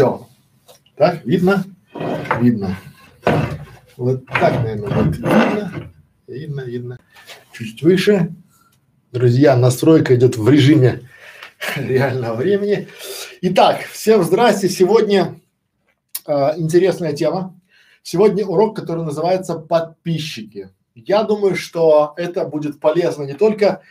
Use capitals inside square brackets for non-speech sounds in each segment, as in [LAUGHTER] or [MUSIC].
Все. Так, видно? Видно. Вот так, наверное, вот видно. Видно, видно. Чуть выше. Друзья, настройка идет в режиме реального времени. Итак, всем здрасте. Сегодня э, интересная тема. Сегодня урок, который называется «Подписчики». Я думаю, что это будет полезно не только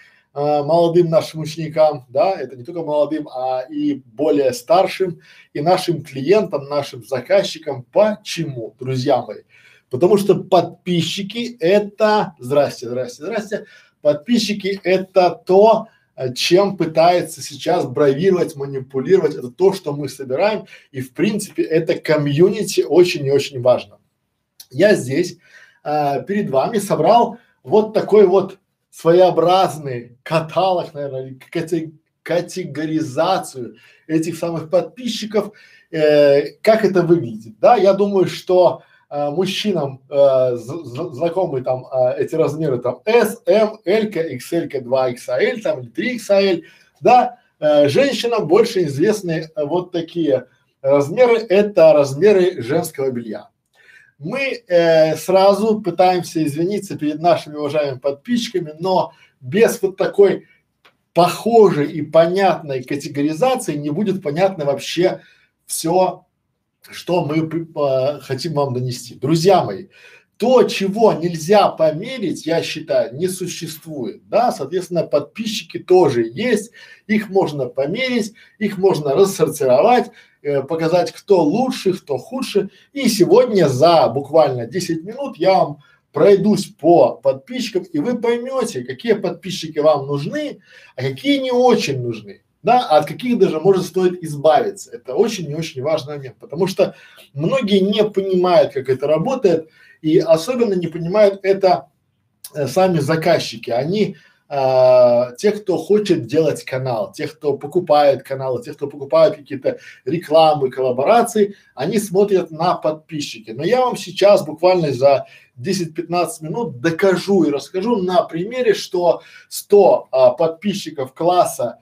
молодым нашим ученикам, да, это не только молодым, а и более старшим, и нашим клиентам, нашим заказчикам. Почему, друзья мои? Потому что подписчики это, здрасте, здрасте, здрасте, подписчики это то, э, чем пытается сейчас бравировать, манипулировать, это то, что мы собираем, и в принципе это комьюнити очень и очень важно. Я здесь э, перед вами собрал вот такой вот своеобразный каталог, наверное, категоризацию этих самых подписчиков, э, как это выглядит, да, я думаю, что э, мужчинам э, знакомы там э, эти размеры там S, M, L, XL, 2XL там или 3XL, да, э, женщинам больше известны э, вот такие размеры, это размеры женского белья мы э, сразу пытаемся извиниться перед нашими уважаемыми подписчиками, но без вот такой похожей и понятной категоризации не будет понятно вообще все, что мы э, хотим вам донести. Друзья мои, то, чего нельзя померить, я считаю, не существует, да, соответственно, подписчики тоже есть, их можно померить, их можно рассортировать, показать, кто лучше, кто худше. И сегодня за буквально 10 минут я вам пройдусь по подписчикам, и вы поймете, какие подписчики вам нужны, а какие не очень нужны. Да, а от каких даже может стоит избавиться. Это очень и очень важный момент, потому что многие не понимают, как это работает, и особенно не понимают это э, сами заказчики. Они а, те, кто хочет делать канал, тех, кто покупает каналы, тех, кто покупает какие-то рекламы, коллаборации, они смотрят на подписчики. Но я вам сейчас буквально за 10-15 минут докажу и расскажу на примере, что 100 а, подписчиков класса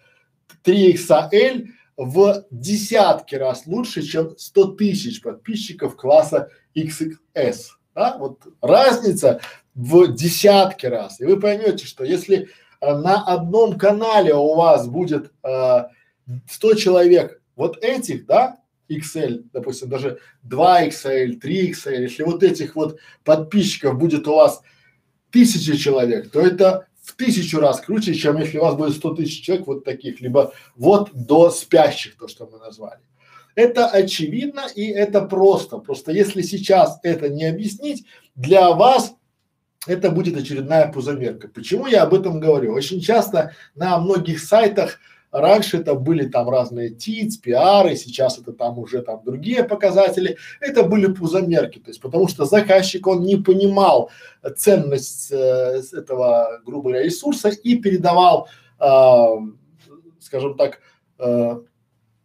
3XL в десятки раз лучше, чем 100 тысяч подписчиков класса XXS. Да? Вот разница в десятки раз. И вы поймете, что если э, на одном канале у вас будет э, 100 человек вот этих, да, XL, допустим, даже 2 XL, 3 XL, если вот этих вот подписчиков будет у вас тысяча человек, то это в тысячу раз круче, чем если у вас будет 100 тысяч человек вот таких, либо вот до спящих, то, что мы назвали. Это очевидно и это просто. Просто если сейчас это не объяснить, для вас это будет очередная пузомерка. Почему я об этом говорю? Очень часто на многих сайтах Раньше это были там разные ТИЦ, пиары, сейчас это там уже там другие показатели. Это были пузомерки, то есть потому что заказчик он не понимал ценность э, этого, грубо говоря, ресурса и передавал, э, скажем так, э,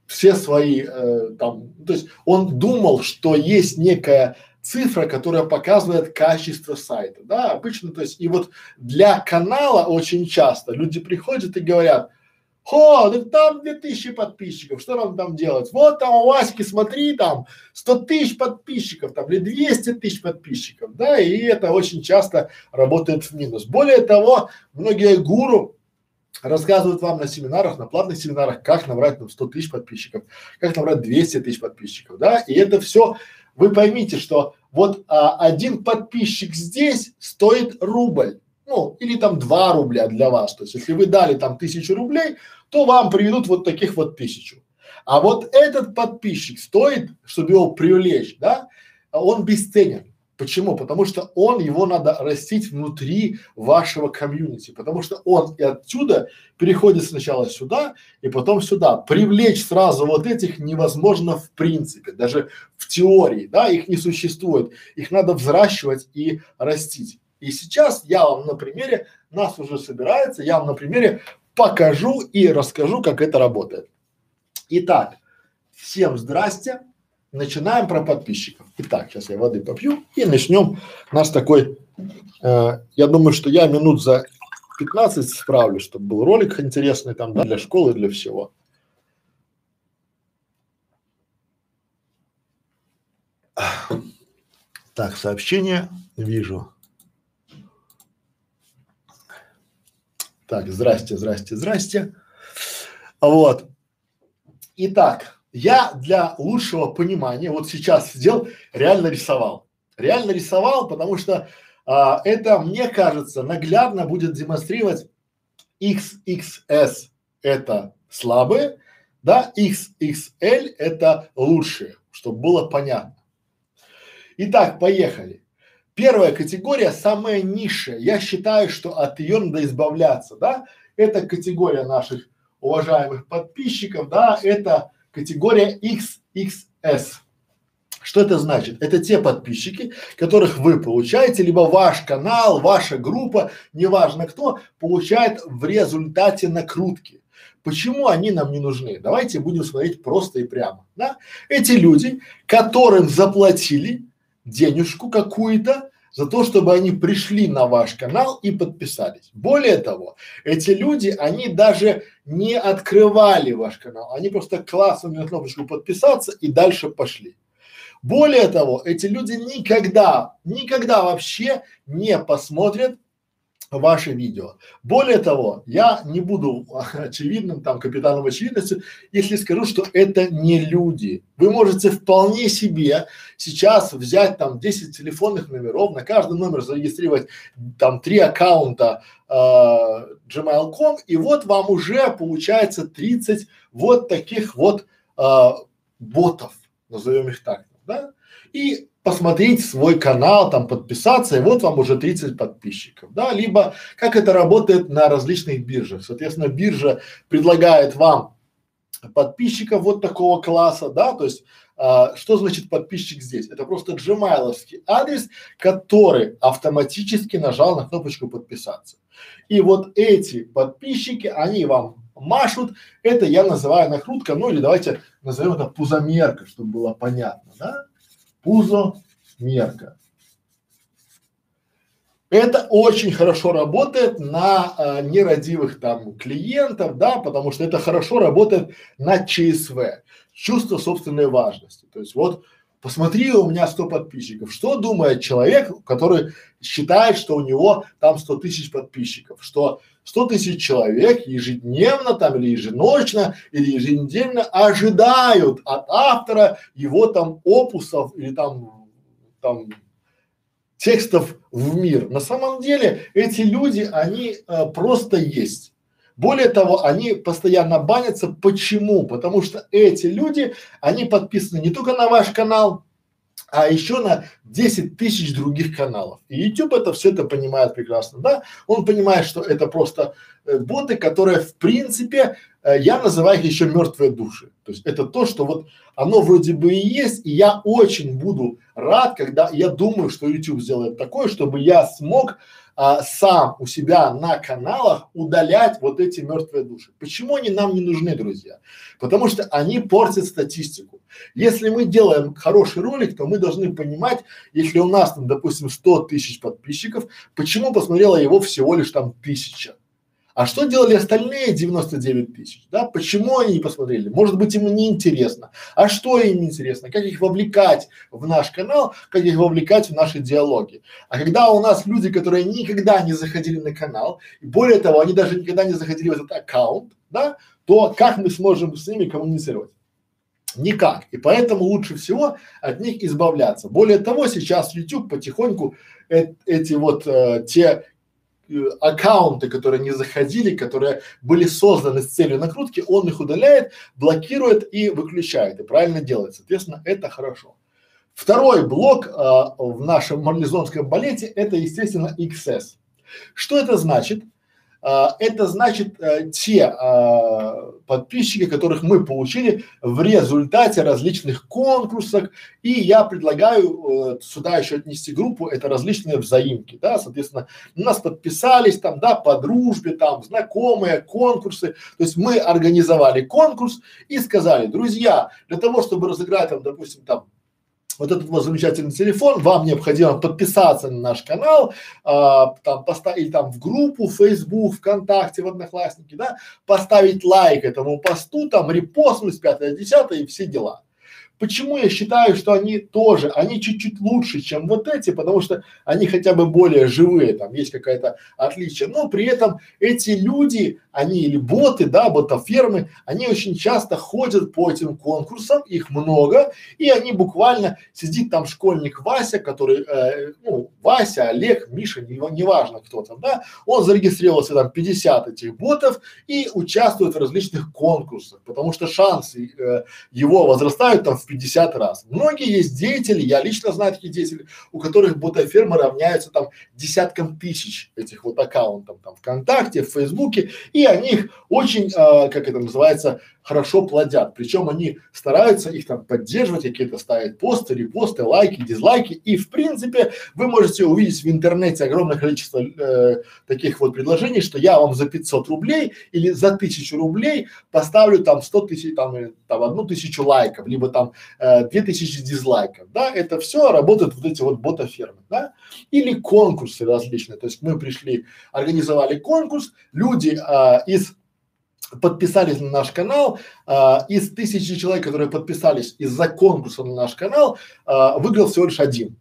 все свои э, там, то есть он думал, что есть некая цифра, которая показывает качество сайта, да, обычно, то есть и вот для канала очень часто люди приходят и говорят, о, так там 2000 подписчиков, что нам там делать? Вот там у Васьки, смотри, там 100 тысяч подписчиков, там или 200 тысяч подписчиков, да, и это очень часто работает в минус. Более того, многие гуру рассказывают вам на семинарах, на платных семинарах, как набрать там 100 тысяч подписчиков, как набрать 200 тысяч подписчиков, да, и это все, вы поймите, что вот а, один подписчик здесь стоит рубль, ну, или там 2 рубля для вас. То есть, если вы дали там тысячу рублей, то вам приведут вот таких вот тысячу. А вот этот подписчик стоит, чтобы его привлечь, да, он бесценен. Почему? Потому что он, его надо растить внутри вашего комьюнити, потому что он и отсюда переходит сначала сюда и потом сюда. Привлечь сразу вот этих невозможно в принципе, даже в теории, да, их не существует. Их надо взращивать и растить. И сейчас я вам на примере, нас уже собирается, я вам на примере покажу и расскажу, как это работает. Итак, всем здрасте начинаем про подписчиков. Итак, сейчас я воды попью и начнем наш такой, э, я думаю, что я минут за 15 справлю, чтобы был ролик интересный там да, для школы, для всего. Так, сообщение вижу. Так, здрасте, здрасте, здрасте. Вот. Итак, я для лучшего понимания вот сейчас сделал, реально рисовал. Реально рисовал, потому что а, это, мне кажется, наглядно будет демонстрировать XXS это слабые, да, XXL это лучшие, чтобы было понятно. Итак, поехали. Первая категория, самая низшая. Я считаю, что от ее надо избавляться, да. Это категория наших уважаемых подписчиков, да, это категория XXS. Что это значит? Это те подписчики, которых вы получаете, либо ваш канал, ваша группа, неважно кто, получает в результате накрутки. Почему они нам не нужны? Давайте будем смотреть просто и прямо. Да? Эти люди, которым заплатили денежку какую-то за то, чтобы они пришли на ваш канал и подписались. Более того, эти люди, они даже не открывали ваш канал, они просто классом на кнопочку подписаться и дальше пошли. Более того, эти люди никогда, никогда вообще не посмотрят ваши видео. Более того, я не буду очевидным там капитаном очевидности, если скажу, что это не люди. Вы можете вполне себе сейчас взять там 10 телефонных номеров, на каждый номер зарегистрировать там три аккаунта э, gmail.com и вот вам уже получается 30 вот таких вот э, ботов, назовем их так, да? И посмотреть свой канал, там подписаться, и вот вам уже 30 подписчиков, да, либо как это работает на различных биржах. Соответственно, биржа предлагает вам подписчиков вот такого класса, да, то есть а, что значит подписчик здесь? Это просто gmail адрес, который автоматически нажал на кнопочку подписаться. И вот эти подписчики, они вам машут, это я называю накрутка, ну или давайте назовем это пузомерка, чтобы было понятно, да? пузомерка. Это очень хорошо работает на а, нерадивых там клиентов, да, потому что это хорошо работает на ЧСВ, чувство собственной важности. То есть вот посмотри, у меня 100 подписчиков. Что думает человек, который считает, что у него там 100 тысяч подписчиков, что 100 тысяч человек ежедневно там или еженочно или еженедельно ожидают от автора его там опусов или там, там текстов в мир. На самом деле эти люди, они э, просто есть. Более того, они постоянно банятся. Почему? Потому что эти люди, они подписаны не только на ваш канал, а еще на 10 тысяч других каналов. И YouTube это все это понимает прекрасно, да? Он понимает, что это просто э, боты, которые в принципе, э, я называю их еще мертвые души. То есть это то, что вот оно вроде бы и есть, и я очень буду рад, когда я думаю, что YouTube сделает такое, чтобы я смог а, сам у себя на каналах удалять вот эти мертвые души. Почему они нам не нужны, друзья? Потому что они портят статистику. Если мы делаем хороший ролик, то мы должны понимать, если у нас там, допустим, 100 тысяч подписчиков, почему посмотрела его всего лишь там тысяча? А что делали остальные 99 тысяч? Да? Почему они не посмотрели? Может быть, им не интересно. А что им интересно? Как их вовлекать в наш канал, как их вовлекать в наши диалоги? А когда у нас люди, которые никогда не заходили на канал, и более того, они даже никогда не заходили в этот аккаунт, да, то как мы сможем с ними коммуницировать? Никак. И поэтому лучше всего от них избавляться. Более того, сейчас YouTube потихоньку э эти вот э, те аккаунты, которые не заходили, которые были созданы с целью накрутки, он их удаляет, блокирует и выключает. И правильно делает. Соответственно, это хорошо. Второй блок а, в нашем марлезонском балете это, естественно, XS. Что это значит? А, это значит а, те а, подписчики, которых мы получили в результате различных конкурсов, и я предлагаю э, сюда еще отнести группу, это различные взаимки, да, соответственно, нас подписались там, да, по дружбе, там, знакомые, конкурсы, то есть мы организовали конкурс и сказали, друзья, для того, чтобы разыграть там, допустим, там вот этот вот замечательный телефон, вам необходимо подписаться на наш канал, а, там поставить там в группу, в Facebook, ВКонтакте, в Одноклассники, да, поставить лайк этому посту, там репостнуть, пятое, десятое и все дела. Почему я считаю, что они тоже, они чуть-чуть лучше, чем вот эти, потому что они хотя бы более живые, там есть какая-то отличие, но при этом эти люди, они или боты, да, ботофермы, они очень часто ходят по этим конкурсам, их много, и они буквально, сидит там школьник Вася, который, э, ну, Вася, Олег, Миша, не, неважно кто там, да, он зарегистрировался там 50 этих ботов и участвует в различных конкурсах, потому что шансы э, его возрастают там в 50 раз. Многие есть деятели, я лично знаю таких деятелей, у которых ботофермы равняются там десяткам тысяч этих вот аккаунтов там ВКонтакте, в Фейсбуке, и они их очень, э, как это называется, хорошо плодят. Причем они стараются их там поддерживать, какие-то ставить посты, репосты, лайки, дизлайки. И в принципе вы можете увидеть в интернете огромное количество э, таких вот предложений, что я вам за 500 рублей или за 1000 рублей поставлю там 100 тысяч, там, там одну тысячу лайков, либо там э, 2000 дизлайков. Да, это все работают вот эти вот ботофермы, да. Или конкурсы различные. То есть мы пришли, организовали конкурс, люди э, из подписались на наш канал, а, из тысячи человек, которые подписались из-за конкурса на наш канал, а, выиграл всего лишь один.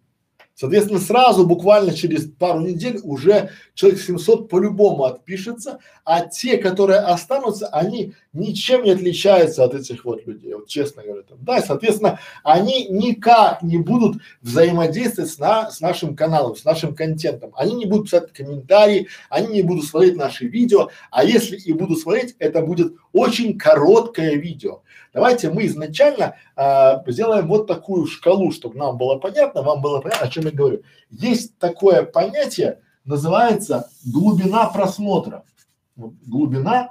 Соответственно, сразу, буквально через пару недель уже человек 700 по-любому отпишется, а те, которые останутся, они ничем не отличаются от этих вот людей, вот честно говоря. Там. Да, и, соответственно, они никак не будут взаимодействовать с, на, с нашим каналом, с нашим контентом. Они не будут писать комментарии, они не будут смотреть наши видео, а если и будут смотреть, это будет очень короткое видео. Давайте мы изначально а, сделаем вот такую шкалу, чтобы нам было понятно, вам было понятно, о чем я говорю. Есть такое понятие, называется глубина просмотра. Глубина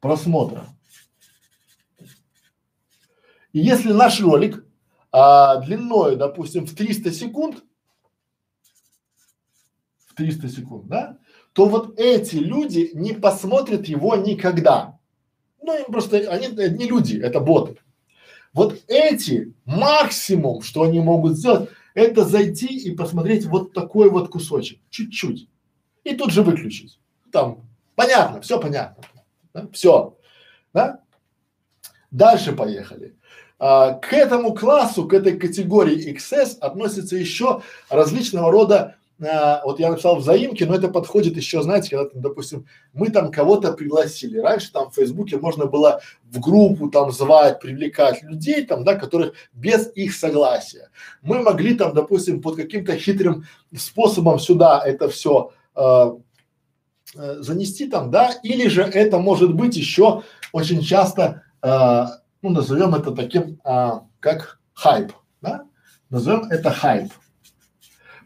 просмотра. И если наш ролик а, длиной, допустим, в 300 секунд, в 300 секунд, да, то вот эти люди не посмотрят его никогда. Ну, им просто, они не люди, это боты. Вот эти максимум, что они могут сделать, это зайти и посмотреть вот такой вот кусочек, чуть-чуть, и тут же выключить. Там, понятно, все понятно, да? все, да? Дальше поехали. А, к этому классу, к этой категории XS относятся еще различного рода а, вот я написал в заимке, но это подходит еще, знаете, когда, там, допустим, мы там кого-то пригласили. Раньше там в Фейсбуке можно было в группу там звать, привлекать людей там, да, которых без их согласия. Мы могли там, допустим, под каким-то хитрым способом сюда это все а, э, занести там, да, или же это может быть еще очень часто, э, ну, назовем это таким, э, как хайп, да, назовем это хайп.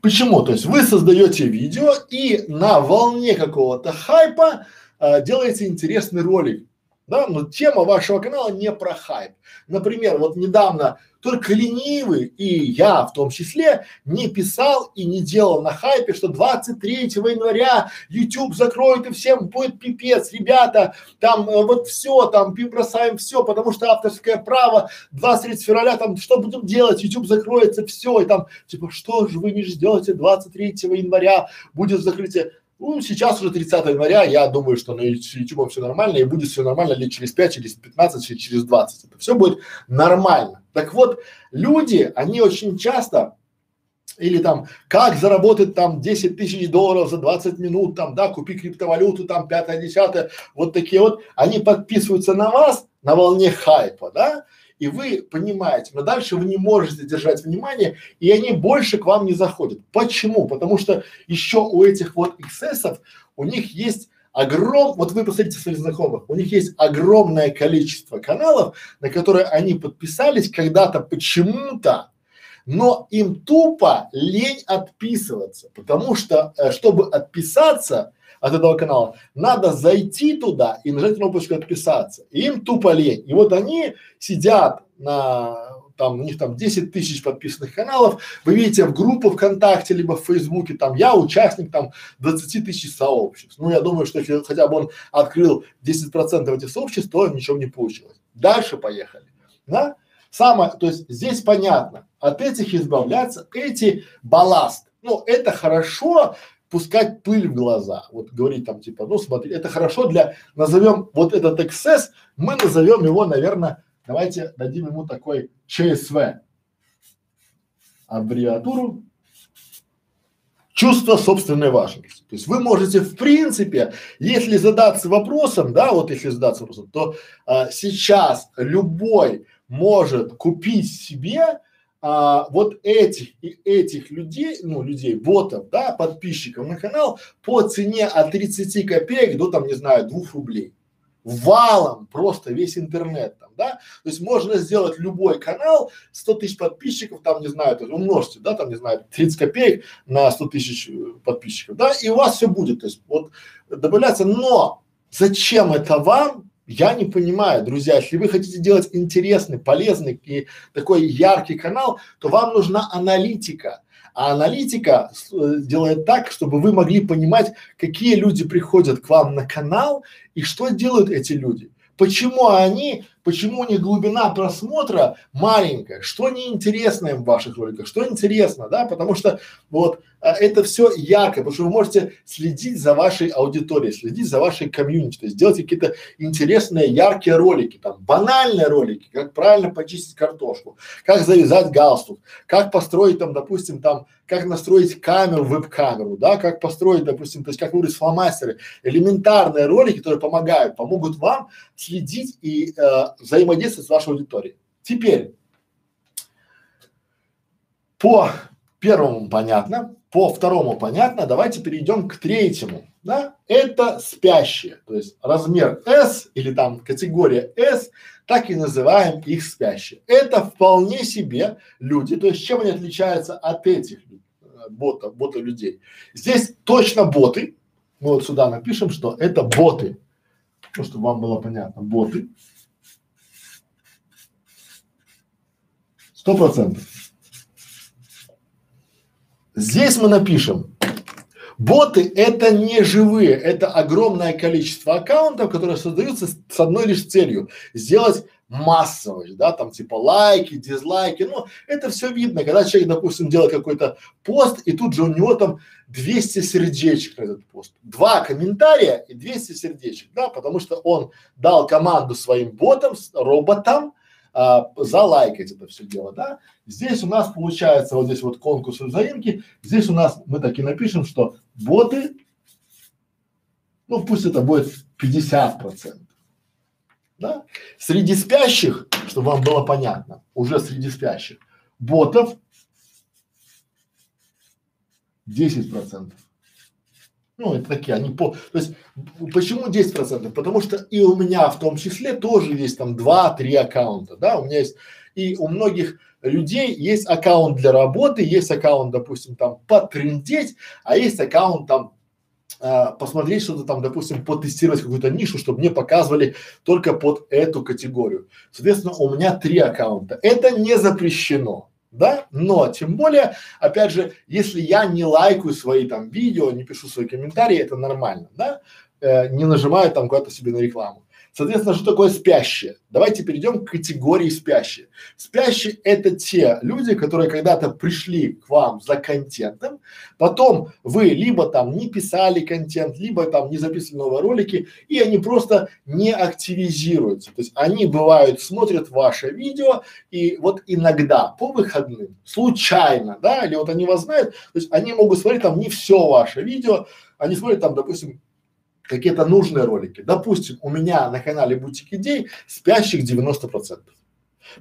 Почему? То есть вы создаете видео и на волне какого-то хайпа э, делаете интересный ролик да, но тема вашего канала не про хайп. Например, вот недавно только ленивый и я в том числе не писал и не делал на хайпе, что 23 января YouTube закроет и всем будет пипец, ребята, там э, вот все, там бросаем все, потому что авторское право, 23 февраля там что будем делать, YouTube закроется, все, и там типа что же вы не ждете 23 января будет закрытие. Ну, сейчас уже 30 января, я думаю, что на YouTube все нормально, и будет все нормально лет через 5, через 15, через 20. Это все будет нормально. Так вот, люди, они очень часто или там, как заработать там 10 тысяч долларов за 20 минут, там, да, купи криптовалюту, там, пятое, десятое, вот такие вот, они подписываются на вас на волне хайпа, да, и вы понимаете, но дальше вы не можете держать внимание, и они больше к вам не заходят. Почему? Потому что еще у этих вот эксцессов у них есть огром, вот вы посмотрите своих знакомых, у них есть огромное количество каналов, на которые они подписались когда-то почему-то, но им тупо лень отписываться, потому что, э, чтобы отписаться, от этого канала, надо зайти туда и нажать кнопочку отписаться. И им тупо лень. И вот они сидят на там у них там 10 тысяч подписанных каналов, вы видите в группу ВКонтакте либо в Фейсбуке, там я участник там 20 тысяч сообществ. Ну я думаю, что если хотя бы он открыл 10 процентов этих сообществ, то ничего не получилось. Дальше поехали, да? Самое, то есть здесь понятно, от этих избавляться, эти балласт. Ну это хорошо, пускать пыль в глаза. Вот говорить там типа, ну смотри, это хорошо для, назовем вот этот эксцесс, мы назовем его, наверное, давайте дадим ему такой ЧСВ, аббревиатуру чувство собственной важности. То есть вы можете в принципе, если задаться вопросом, да, вот если задаться вопросом, то а, сейчас любой может купить себе а, вот этих и этих людей, ну людей, ботов, да, подписчиков на канал по цене от 30 копеек до там, не знаю, двух рублей. Валом просто весь интернет там, да, то есть можно сделать любой канал, 100 тысяч подписчиков, там, не знаю, то есть умножьте, да, там, не знаю, 30 копеек на 100 тысяч э, подписчиков, да, и у вас все будет, то есть вот добавляться, но зачем это вам, я не понимаю, друзья, если вы хотите делать интересный, полезный и такой яркий канал, то вам нужна аналитика, а аналитика э, делает так, чтобы вы могли понимать, какие люди приходят к вам на канал и что делают эти люди. Почему они Почему у них глубина просмотра маленькая? Что неинтересно им в ваших роликах? Что интересно, да? Потому что вот а, это все ярко, потому что вы можете следить за вашей аудиторией, следить за вашей комьюнити, то есть делать какие-то интересные, яркие ролики, там, банальные ролики, как правильно почистить картошку, как завязать галстук, как построить там, допустим, там, как настроить камеру, веб-камеру, да, как построить, допустим, то есть как выбрать фломастеры, элементарные ролики, которые помогают, помогут вам следить и э, взаимодействовать с вашей аудиторией. Теперь по первому понятно, по второму понятно, давайте перейдем к третьему. Да? Это спящие, то есть размер S или там категория S, так и называем их спящие. Это вполне себе люди, то есть чем они отличаются от этих э, бота, бота людей. Здесь точно боты, мы вот сюда напишем, что это боты, ну, чтобы вам было понятно, боты. Сто процентов. Здесь мы напишем, боты это не живые, это огромное количество аккаунтов, которые создаются с, одной лишь целью сделать массовость, да, там типа лайки, дизлайки, ну это все видно, когда человек, допустим, делает какой-то пост и тут же у него там 200 сердечек на этот пост, два комментария и 200 сердечек, да, потому что он дал команду своим ботам, роботам, а, залайкать это все дело, да. Здесь у нас получается вот здесь вот конкурс взаимки, здесь у нас мы так и напишем, что боты, ну пусть это будет 50 процентов, да. Среди спящих, чтобы вам было понятно, уже среди спящих, ботов 10 процентов. Ну, это такие, они по, то есть, почему 10 процентов? Потому что и у меня в том числе тоже есть там два-три аккаунта, да, у меня есть, и у многих людей есть аккаунт для работы, есть аккаунт, допустим, там потрендеть, а есть аккаунт там а, посмотреть что-то там, допустим, потестировать какую-то нишу, чтобы мне показывали только под эту категорию. Соответственно, у меня три аккаунта. Это не запрещено да, но тем более, опять же, если я не лайкаю свои там видео, не пишу свои комментарии, это нормально, да, э, не нажимаю там куда-то себе на рекламу. Соответственно, что такое спящие? Давайте перейдем к категории спящие. Спящие – это те люди, которые когда-то пришли к вам за контентом, потом вы либо там не писали контент, либо там не записывали новые ролики, и они просто не активизируются. То есть они бывают, смотрят ваше видео, и вот иногда по выходным, случайно, да, или вот они вас знают, то есть они могут смотреть там не все ваше видео, они смотрят там, допустим, какие-то нужные ролики. Допустим, у меня на канале Бутик Идей спящих 90 процентов.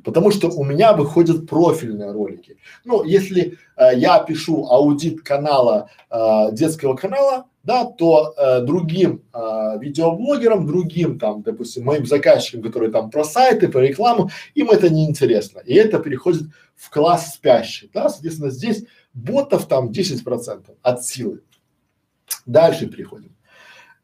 Потому что у меня выходят профильные ролики. Ну, если э, я пишу аудит канала, э, детского канала, да, то э, другим э, видеоблогерам, другим там, допустим, моим заказчикам, которые там про сайты, про рекламу, им это не интересно. И это переходит в класс спящих, да, соответственно, здесь ботов там 10 процентов от силы. Дальше переходим.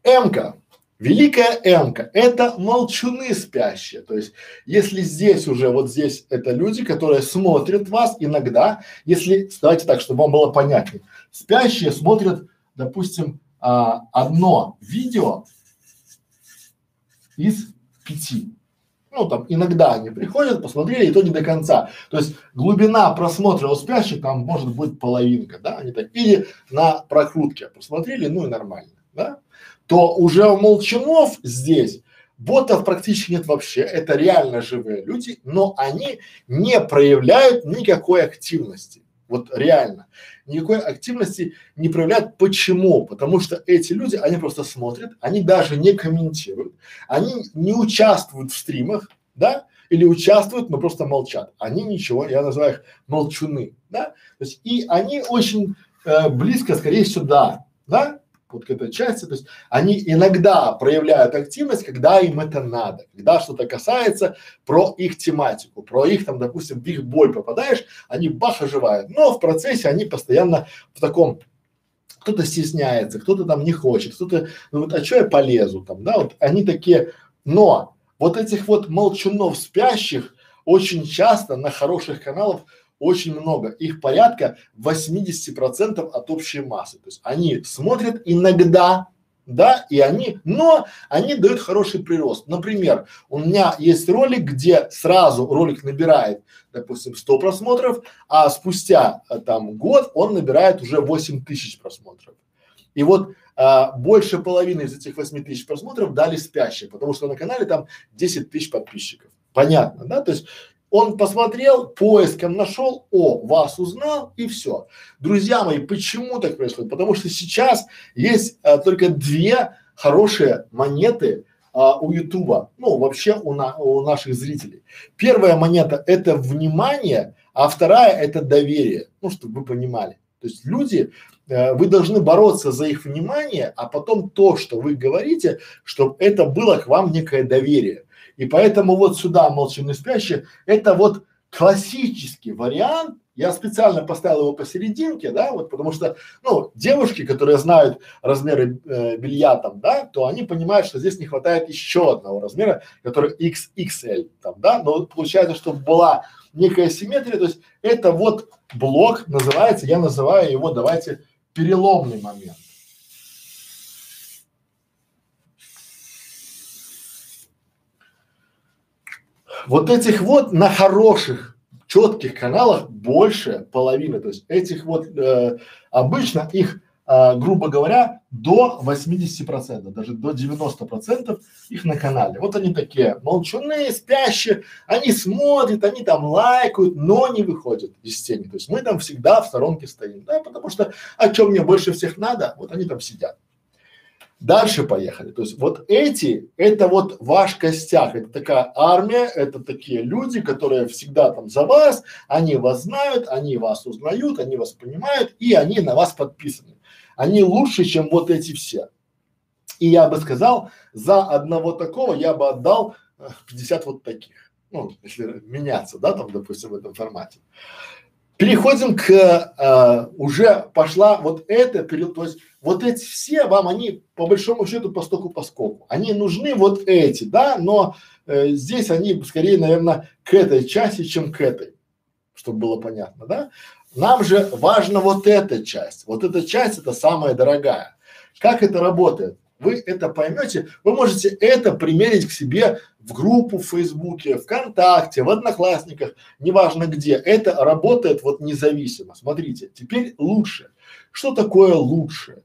М-ка, великая М-ка, это молчуны спящие. То есть, если здесь уже, вот здесь это люди, которые смотрят вас иногда, если, давайте так, чтобы вам было понятнее. Спящие смотрят, допустим, а, одно видео из пяти. Ну, там иногда они приходят, посмотрели, и то не до конца. То есть глубина просмотра у спящих там может быть половинка, да, они так, или на прокрутке посмотрели, ну и нормально, да то уже у молчанов здесь Ботов практически нет вообще, это реально живые люди, но они не проявляют никакой активности. Вот реально. Никакой активности не проявляют. Почему? Потому что эти люди, они просто смотрят, они даже не комментируют, они не участвуют в стримах, да, или участвуют, но просто молчат. Они ничего, я называю их молчуны, да. То есть и они очень э, близко, скорее сюда, да, вот к этой части, то есть они иногда проявляют активность, когда им это надо, когда что-то касается про их тематику, про их там, допустим, в их боль попадаешь, они бах оживают, но в процессе они постоянно в таком кто-то стесняется, кто-то там не хочет, кто-то, ну вот, а что я полезу? там, да, вот они такие, но вот этих вот молчунов спящих очень часто на хороших каналах очень много. Их порядка 80% от общей массы. То есть они смотрят иногда, да, и они, но они дают хороший прирост. Например, у меня есть ролик, где сразу ролик набирает, допустим, 100 просмотров, а спустя э, там год он набирает уже 8 тысяч просмотров. И вот а, больше половины из этих 8 тысяч просмотров дали спящие, потому что на канале там 10 тысяч подписчиков. Понятно, да? То есть он посмотрел, поиском нашел, о, вас узнал и все. Друзья мои, почему так происходит? Потому что сейчас есть а, только две хорошие монеты а, у Ютуба, ну вообще у, на, у наших зрителей. Первая монета – это внимание, а вторая – это доверие. Ну, чтобы вы понимали. То есть люди, э, вы должны бороться за их внимание, а потом то, что вы говорите, чтобы это было к вам некое доверие. И поэтому вот сюда молчаливый спящий, это вот классический вариант, я специально поставил его посерединке, да, вот потому что, ну, девушки, которые знают размеры э, белья там, да, то они понимают, что здесь не хватает еще одного размера, который XXL там, да, но получается, что была некая симметрия, то есть это вот блок называется, я называю его, давайте, переломный момент. Вот этих вот на хороших, четких каналах больше половины. То есть этих вот э, обычно их, э, грубо говоря, до 80 процентов, даже до 90 процентов их на канале. Вот они такие молчуны, спящие, они смотрят, они там лайкают, но не выходят из тени. То есть мы там всегда в сторонке стоим, да, потому что о чем мне больше всех надо, вот они там сидят. Дальше поехали. То есть вот эти, это вот ваш костяк, это такая армия, это такие люди, которые всегда там за вас, они вас знают, они вас узнают, они вас понимают и они на вас подписаны. Они лучше, чем вот эти все. И я бы сказал, за одного такого я бы отдал 50 э, вот таких. Ну, если меняться, да, там, допустим, в этом формате. Переходим к э, уже пошла вот это то есть вот эти все вам они по большому счету по стоку по скоку. Они нужны вот эти, да, но э, здесь они скорее, наверное, к этой части, чем к этой, чтобы было понятно, да. Нам же важна вот эта часть. Вот эта часть это самая дорогая. Как это работает? вы это поймете, вы можете это примерить к себе в группу в Фейсбуке, ВКонтакте, в Одноклассниках, неважно где. Это работает вот независимо. Смотрите, теперь лучше. Что такое лучше?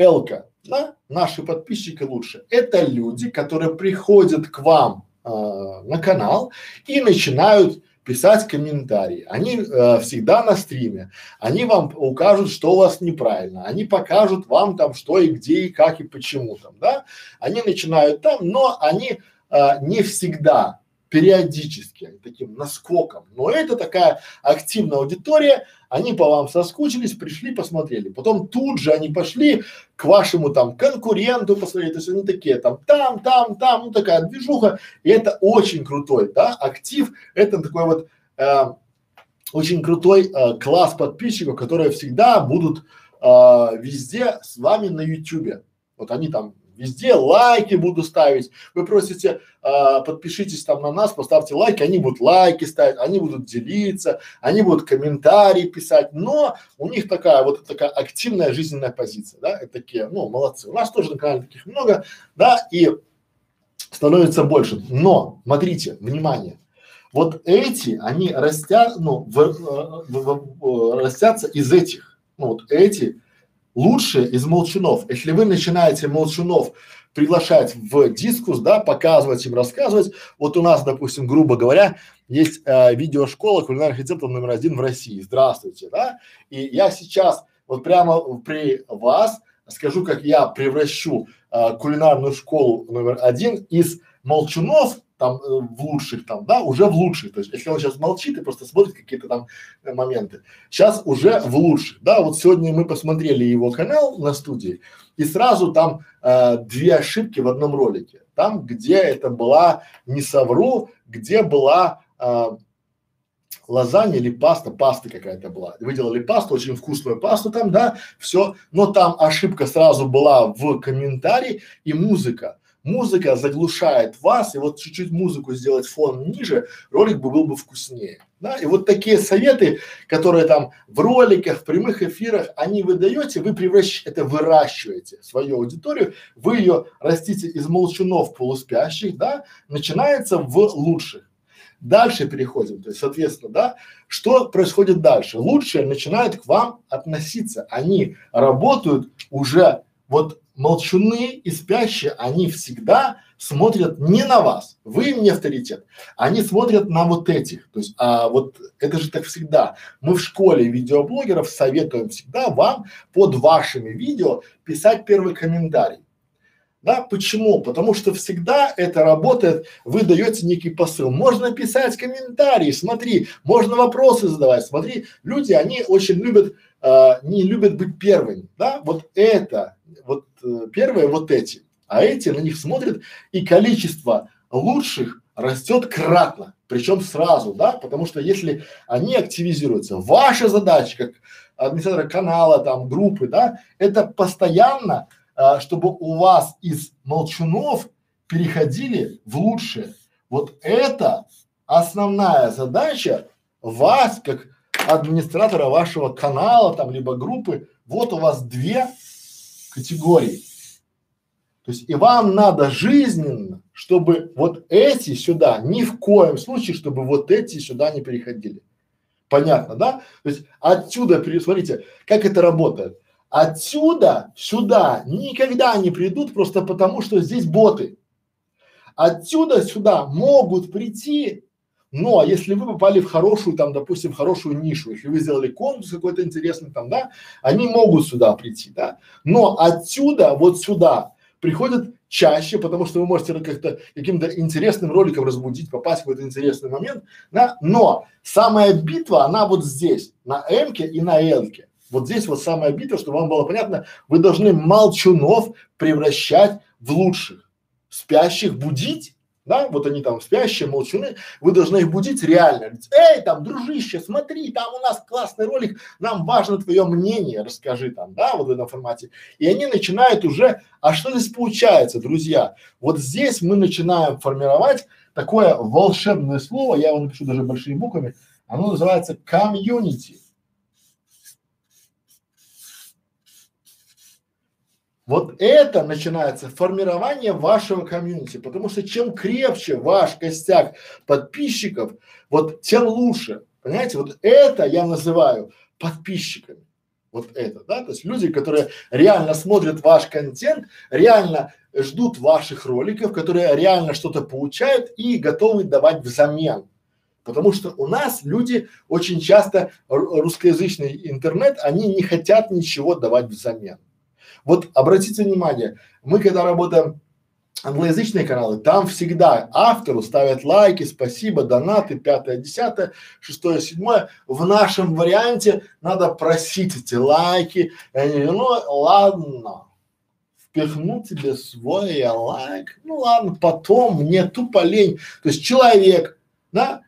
Элка, да? Наши подписчики лучше. Это люди, которые приходят к вам э, на канал и начинают писать комментарии. Они э, всегда на стриме. Они вам укажут, что у вас неправильно. Они покажут вам там, что и где и как и почему там, да. Они начинают там, но они э, не всегда периодически, таким наскоком. Но это такая активная аудитория, они по вам соскучились, пришли, посмотрели. Потом тут же они пошли к вашему там конкуренту посмотреть, то есть они такие там, там, там, там, ну такая движуха. И это очень крутой, да, актив, это такой вот э, очень крутой э, класс подписчиков, которые всегда будут э, везде с вами на ютюбе. Вот они там Везде лайки буду ставить. Вы просите, а, подпишитесь там на нас, поставьте лайки, они будут лайки ставить, они будут делиться, они будут комментарии писать, но у них такая вот такая активная жизненная позиция, да, это такие, ну, молодцы. У нас тоже на канале таких много, да, и становится больше. Но, смотрите, внимание, вот эти, они растят, ну, в, в, в, в, растятся из этих, ну, вот эти лучше из молчунов. Если вы начинаете молчунов приглашать в дискус, да, показывать им, рассказывать. Вот у нас, допустим, грубо говоря, есть э, видеошкола кулинарных рецептов номер один в России. Здравствуйте, да? И я сейчас вот прямо при вас скажу, как я превращу э, кулинарную школу номер один из молчунов там э, в лучших там, да, уже в лучших. То есть, если он сейчас молчит и просто смотрит какие-то там э, моменты, сейчас уже в лучших, да. Вот сегодня мы посмотрели его канал на студии и сразу там э, две ошибки в одном ролике. Там, где это была не совру, где была э, лазанья или паста, паста какая-то была. Вы делали пасту, очень вкусную пасту там, да, все, но там ошибка сразу была в комментарии и музыка музыка заглушает вас, и вот чуть-чуть музыку сделать фон ниже, ролик бы был бы вкуснее. Да? И вот такие советы, которые там в роликах, в прямых эфирах, они вы даете, вы превращаете, это выращиваете свою аудиторию, вы ее растите из молчунов полуспящих, да, начинается в лучших. Дальше переходим, то есть, соответственно, да, что происходит дальше? Лучшие начинают к вам относиться, они работают уже вот молчуны и спящие, они всегда смотрят не на вас, вы им не авторитет, они смотрят на вот этих, то есть, а вот это же так всегда. Мы в школе видеоблогеров советуем всегда вам под вашими видео писать первый комментарий. Да, почему? Потому что всегда это работает, вы даете некий посыл. Можно писать комментарии, смотри, можно вопросы задавать, смотри, люди, они очень любят, э, не любят быть первыми, да, вот это вот э, первые вот эти, а эти на них смотрят и количество лучших растет кратно, причем сразу, да, потому что если они активизируются, ваша задача как администратора канала, там, группы, да, это постоянно, а, чтобы у вас из молчунов переходили в лучшее. Вот это основная задача вас, как администратора вашего канала, там, либо группы, вот у вас две категорий. То есть и вам надо жизненно, чтобы вот эти сюда, ни в коем случае, чтобы вот эти сюда не переходили. Понятно, да? То есть отсюда, смотрите, как это работает. Отсюда сюда никогда не придут просто потому, что здесь боты. Отсюда сюда могут прийти но если вы попали в хорошую, там, допустим, хорошую нишу, если вы сделали конкурс какой-то интересный там, да, они могут сюда прийти, да. Но отсюда, вот сюда приходят чаще, потому что вы можете как-то каким-то интересным роликом разбудить, попасть в какой-то интересный момент, да. Но самая битва, она вот здесь, на М-ке и на Л-ке. Вот здесь вот самая битва, чтобы вам было понятно, вы должны молчунов превращать в лучших, спящих будить да, вот они там спящие, молчуны, вы должны их будить реально. Эй, там, дружище, смотри, там у нас классный ролик, нам важно твое мнение, расскажи там, да, вот в этом формате. И они начинают уже, а что здесь получается, друзья? Вот здесь мы начинаем формировать такое волшебное слово, я его напишу даже большими буквами, оно называется комьюнити. Вот это начинается формирование вашего комьюнити, потому что чем крепче ваш костяк подписчиков, вот тем лучше. Понимаете, вот это я называю подписчиками. Вот это, да, то есть люди, которые реально смотрят ваш контент, реально ждут ваших роликов, которые реально что-то получают и готовы давать взамен. Потому что у нас люди очень часто русскоязычный интернет, они не хотят ничего давать взамен. Вот обратите внимание, мы когда работаем англоязычные каналы, там всегда автору ставят лайки, спасибо, донаты, пятое, десятое, шестое, седьмое. В нашем варианте надо просить эти лайки. Ну ладно, впихну тебе свой лайк. Ну ладно, потом мне тупо лень. То есть человек, да,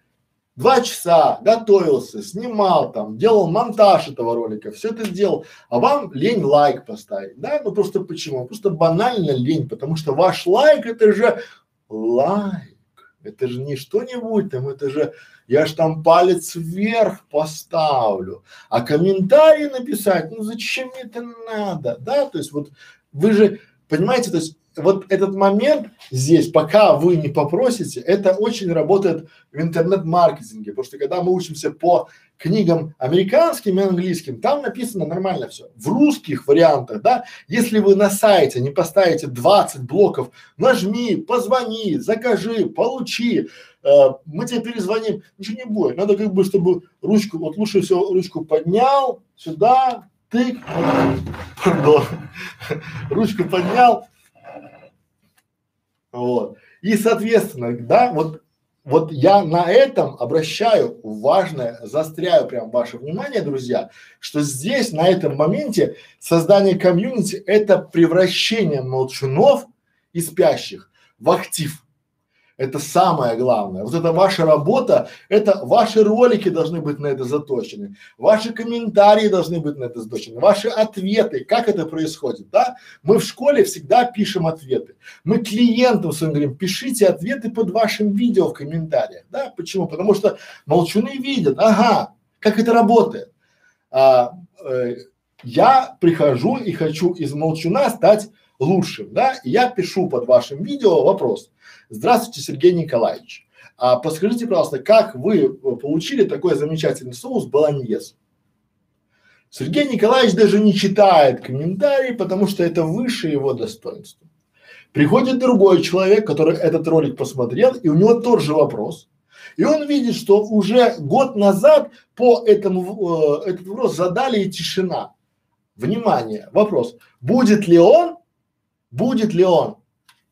Два часа готовился, снимал там, делал монтаж этого ролика, все это сделал, а вам лень лайк поставить, да? Ну просто почему? Просто банально лень, потому что ваш лайк это же лайк, это же не что-нибудь там, это же я ж там палец вверх поставлю, а комментарий написать, ну зачем мне это надо, да? То есть вот вы же понимаете, то есть вот этот момент здесь, пока вы не попросите, это очень работает в интернет-маркетинге, потому что когда мы учимся по книгам американским и английским, там написано нормально все. В русских вариантах, да, если вы на сайте не поставите 20 блоков, нажми, позвони, закажи, получи, э, мы тебе перезвоним, ничего не будет. Надо как бы, чтобы ручку, вот лучше всего ручку поднял, сюда, тык, [LAUGHS] ручку поднял, вот. И, соответственно, да, вот, вот я на этом обращаю важное, застряю прям ваше внимание, друзья, что здесь, на этом моменте, создание комьюнити – это превращение молчунов и спящих в актив. Это самое главное. Вот это ваша работа, это ваши ролики должны быть на это заточены, ваши комментарии должны быть на это заточены, ваши ответы, как это происходит, да? Мы в школе всегда пишем ответы. Мы клиентам своим говорим, пишите ответы под вашим видео в комментариях, да? Почему? Потому что молчуны видят, ага, как это работает. А, э, я прихожу и хочу из молчуна стать лучшим, да? И я пишу под вашим видео вопрос Здравствуйте, Сергей Николаевич. А подскажите, пожалуйста, как вы получили такой замечательный соус баланьез? Сергей Николаевич даже не читает комментарии, потому что это выше его достоинства. Приходит другой человек, который этот ролик посмотрел, и у него тот же вопрос. И он видит, что уже год назад по этому, э, этот вопрос задали и тишина. Внимание, вопрос. Будет ли он, будет ли он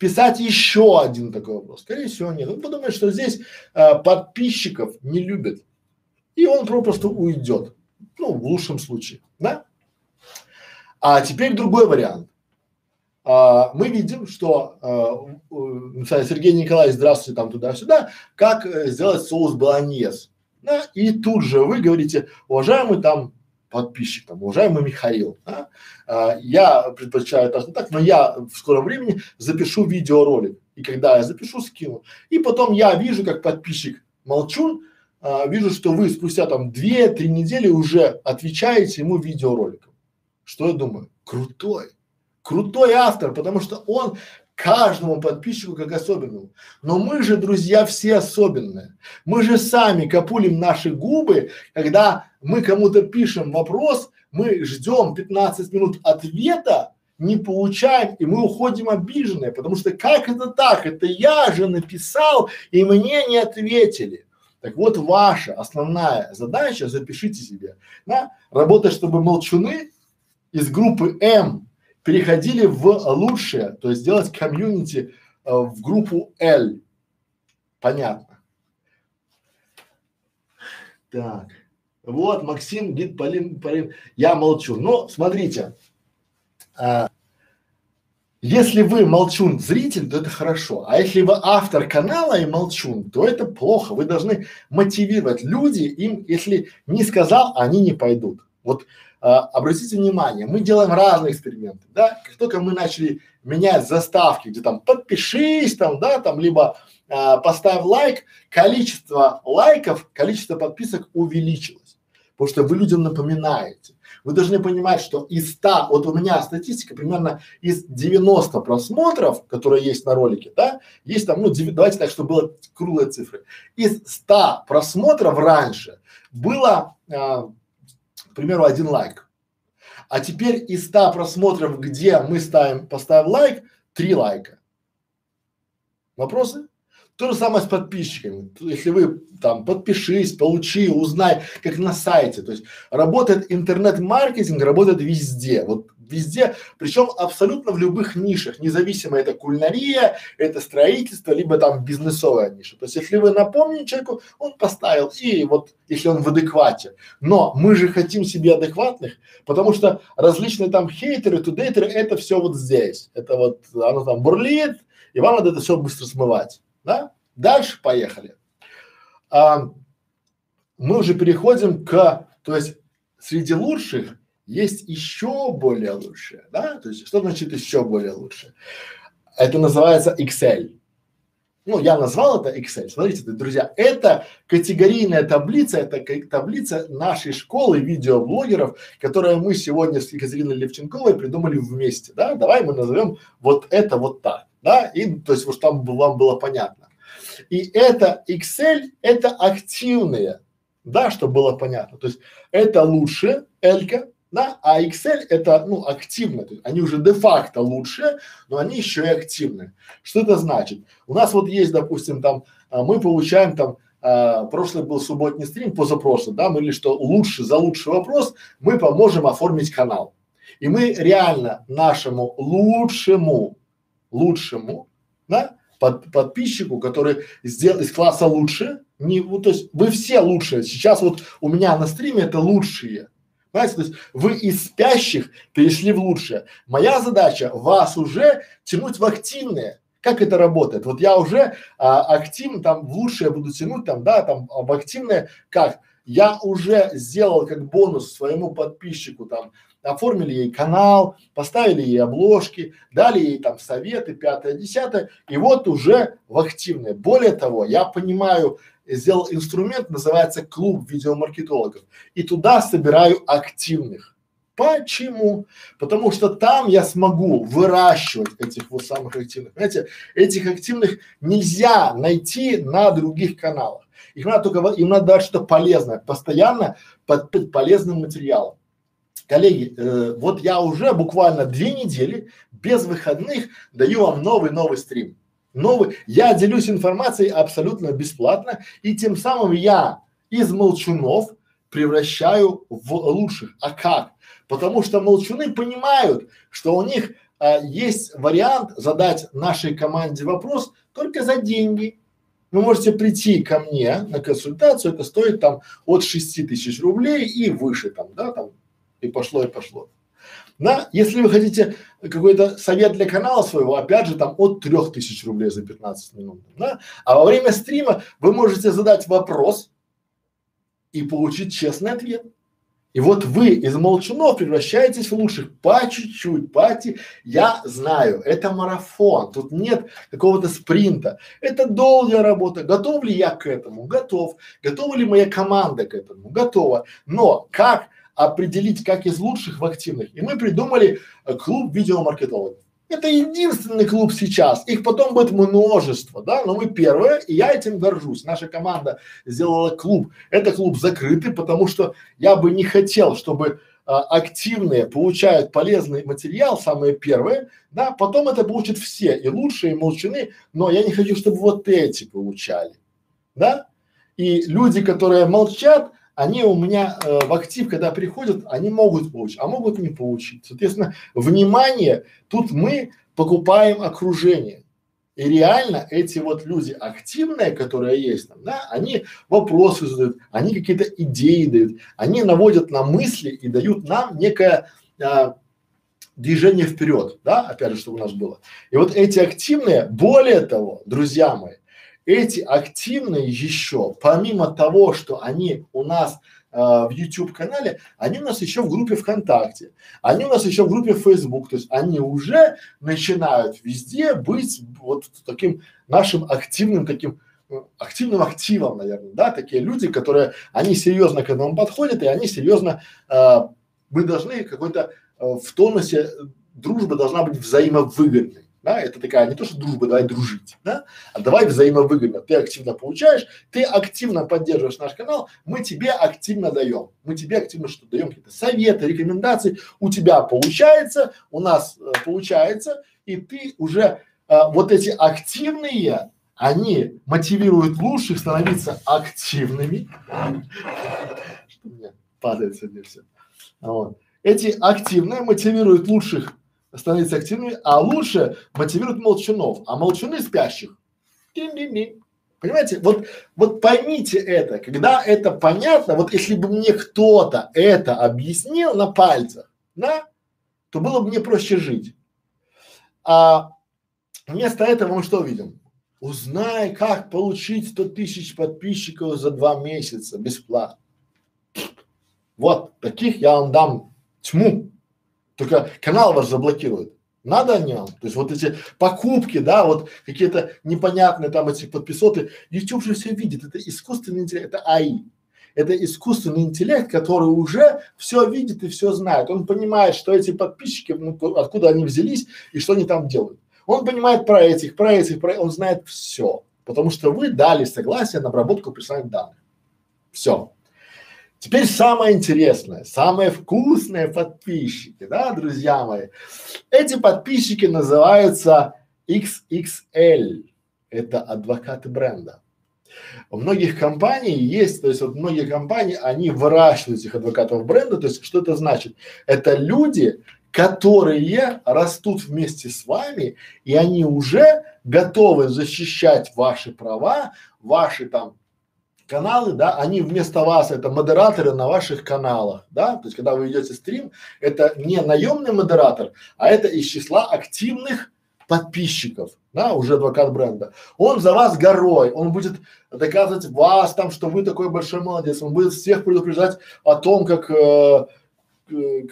писать еще один такой вопрос? Скорее всего, нет. Он подумает, что здесь а, подписчиков не любят. И он просто уйдет. Ну, в лучшем случае, да? А теперь другой вариант. А, мы видим, что а, Сергей Николаевич, здравствуйте, там туда-сюда, как э, сделать соус баланьез. Да? И тут же вы говорите, уважаемый там подписчик, уважаемый Михаил, да? а, я предпочитаю так, так, но я в скором времени запишу видеоролик. И когда я запишу, скину. И потом я вижу, как подписчик молчун, а, вижу, что вы спустя там две-три недели уже отвечаете ему видеороликом. Что я думаю? Крутой. Крутой автор, потому что он каждому подписчику как особенному. Но мы же, друзья, все особенные. Мы же сами капулим наши губы, когда мы кому-то пишем вопрос, мы ждем 15 минут ответа, не получаем, и мы уходим обиженные, потому что как это так? Это я же написал, и мне не ответили. Так вот, ваша основная задача, запишите себе, да, работать, чтобы молчуны из группы М переходили в лучшее, то есть сделать комьюнити э, в группу L. Понятно. Так. Вот, Максим, гид Полин, Полин. Я молчу. Но смотрите, а, если вы молчун зритель, то это хорошо. А если вы автор канала и молчун, то это плохо. Вы должны мотивировать люди, им, если не сказал, они не пойдут. Вот а, обратите внимание, мы делаем разные эксперименты, да, как только мы начали менять заставки, где там подпишись там, да, там, либо а, поставь лайк, количество лайков, количество подписок увеличилось, потому что вы людям напоминаете. Вы должны понимать, что из 100, вот у меня статистика примерно из 90 просмотров, которые есть на ролике, да, есть там, ну, 9, давайте так, чтобы было круглые цифры. Из 100 просмотров раньше было а, к примеру, один лайк. А теперь из 100 просмотров, где мы ставим, поставим лайк, три лайка. Вопросы? То же самое с подписчиками. Если вы там подпишись, получи, узнай, как на сайте. То есть работает интернет-маркетинг, работает везде. Вот везде, причем абсолютно в любых нишах, независимо это кулинария, это строительство, либо там бизнесовая ниша. То есть если вы напомнили человеку, он поставил, и вот если он в адеквате. Но мы же хотим себе адекватных, потому что различные там хейтеры, тудейтеры, это все вот здесь. Это вот оно там бурлит, и вам надо это все быстро смывать. Да? Дальше поехали. А, мы уже переходим к, то есть среди лучших есть еще более лучшее, да? То есть что значит еще более лучшее? Это называется Excel. ну, я назвал это Excel. Смотрите, друзья, это категорийная таблица, это таблица нашей школы видеоблогеров, которую мы сегодня с Екатериной Левченковой придумали вместе, да, давай мы назовем вот это вот так, да, и то есть вот там вам было понятно. И это Excel, это активные, да, чтобы было понятно, то есть это лучше, Элька, да, а Excel это, ну, активно, то есть они уже де-факто лучше, но они еще и активны. Что это значит? У нас вот есть, допустим, там, а, мы получаем там, а, прошлый был субботний стрим, позапрошлый, да, мы или что лучше за лучший вопрос мы поможем оформить канал. И мы реально нашему лучшему, лучшему, да, под, подписчику, который сделал из класса лучше, не, вот, то есть вы все лучшие. Сейчас вот у меня на стриме это лучшие. Понимаете, то есть вы из спящих перешли в лучшее. Моя задача вас уже тянуть в активное. Как это работает? Вот я уже а, активно там в лучшее буду тянуть там, да, там в активное как? Я уже сделал как бонус своему подписчику там, оформили ей канал, поставили ей обложки, дали ей там советы, пятое, десятое, и вот уже в активное. Более того, я понимаю сделал инструмент, называется клуб видеомаркетологов, и туда собираю активных. Почему? Потому что там я смогу выращивать этих вот самых активных. Знаете, этих активных нельзя найти на других каналах. Их надо только, им надо дать что-то полезное, постоянно под, под полезным материалом. Коллеги, э, вот я уже буквально две недели без выходных даю вам новый-новый стрим новый. Я делюсь информацией абсолютно бесплатно, и тем самым я из молчунов превращаю в лучших. А как? Потому что молчуны понимают, что у них а, есть вариант задать нашей команде вопрос только за деньги. Вы можете прийти ко мне на консультацию, это стоит там от шести тысяч рублей и выше там, да, там, и пошло, и пошло. Да? Если вы хотите какой-то совет для канала своего, опять же, там от трех тысяч рублей за 15 минут, да? А во время стрима вы можете задать вопрос и получить честный ответ. И вот вы из молчунов превращаетесь в лучших по чуть-чуть, по ти. Я знаю, это марафон, тут нет какого-то спринта. Это долгая работа. Готов ли я к этому? Готов. Готова ли моя команда к этому? Готова. Но как определить, как из лучших в активных. И мы придумали э, клуб видеомаркетологов. Это единственный клуб сейчас. Их потом будет множество, да, но мы первые, и я этим горжусь. Наша команда сделала клуб. Это клуб закрытый, потому что я бы не хотел, чтобы а, активные получают полезный материал, самые первые, да, потом это получат все, и лучшие, и молчаны, но я не хочу, чтобы вот эти получали, да. И люди, которые молчат, они у меня э, в актив, когда приходят, они могут получить, а могут не получить. Соответственно, внимание, тут мы покупаем окружение. И реально эти вот люди активные, которые есть там, да, они вопросы задают, они какие-то идеи дают, они наводят на мысли и дают нам некое а, движение вперед, да, опять же, чтобы у нас было. И вот эти активные, более того, друзья мои, эти активные еще, помимо того, что они у нас э, в YouTube канале, они у нас еще в группе ВКонтакте, они у нас еще в группе Facebook, то есть они уже начинают везде быть вот таким нашим активным таким ну, активным активом, наверное, да, такие люди, которые, они серьезно к этому подходят, и они серьезно, э, мы должны какой-то э, в тонусе, дружба должна быть взаимовыгодной. Да, это такая не то, что дружба, давай дружить, да, а давай взаимовыгодно. Ты активно получаешь, ты активно поддерживаешь наш канал, мы тебе активно даем. Мы тебе активно что даем какие-то советы, рекомендации. У тебя получается, у нас э, получается, и ты уже э, вот эти активные, они мотивируют лучших становиться активными. Падает сегодня все. Вот. Эти активные мотивируют лучших становиться активными, а лучше мотивируют молчунов, а молчуны спящих. Понимаете, вот, вот поймите это, когда это понятно, вот если бы мне кто-то это объяснил на пальцах, да, то было бы мне проще жить. А вместо этого мы что видим? Узнай, как получить 100 тысяч подписчиков за два месяца бесплатно. Вот, таких я вам дам тьму. Только канал ваш заблокируют. Надо о нем. То есть вот эти покупки, да, вот какие-то непонятные там эти подписоты. YouTube же все видит. Это искусственный интеллект, это АИ. Это искусственный интеллект, который уже все видит и все знает. Он понимает, что эти подписчики, ну, откуда они взялись и что они там делают. Он понимает про этих, про этих, про он знает все, потому что вы дали согласие на обработку персональных данных. Все. Теперь самое интересное, самые вкусные подписчики, да, друзья мои. Эти подписчики называются XXL. Это адвокаты бренда. У многих компаний есть, то есть вот многие компании, они выращивают этих адвокатов бренда, то есть что это значит? Это люди, которые растут вместе с вами, и они уже готовы защищать ваши права, ваши там каналы, да, они вместо вас это модераторы на ваших каналах, да, то есть когда вы идете стрим, это не наемный модератор, а это из числа активных подписчиков, да, уже адвокат бренда. Он за вас горой, он будет доказывать вас там, что вы такой большой молодец, он будет всех предупреждать о том, как Э,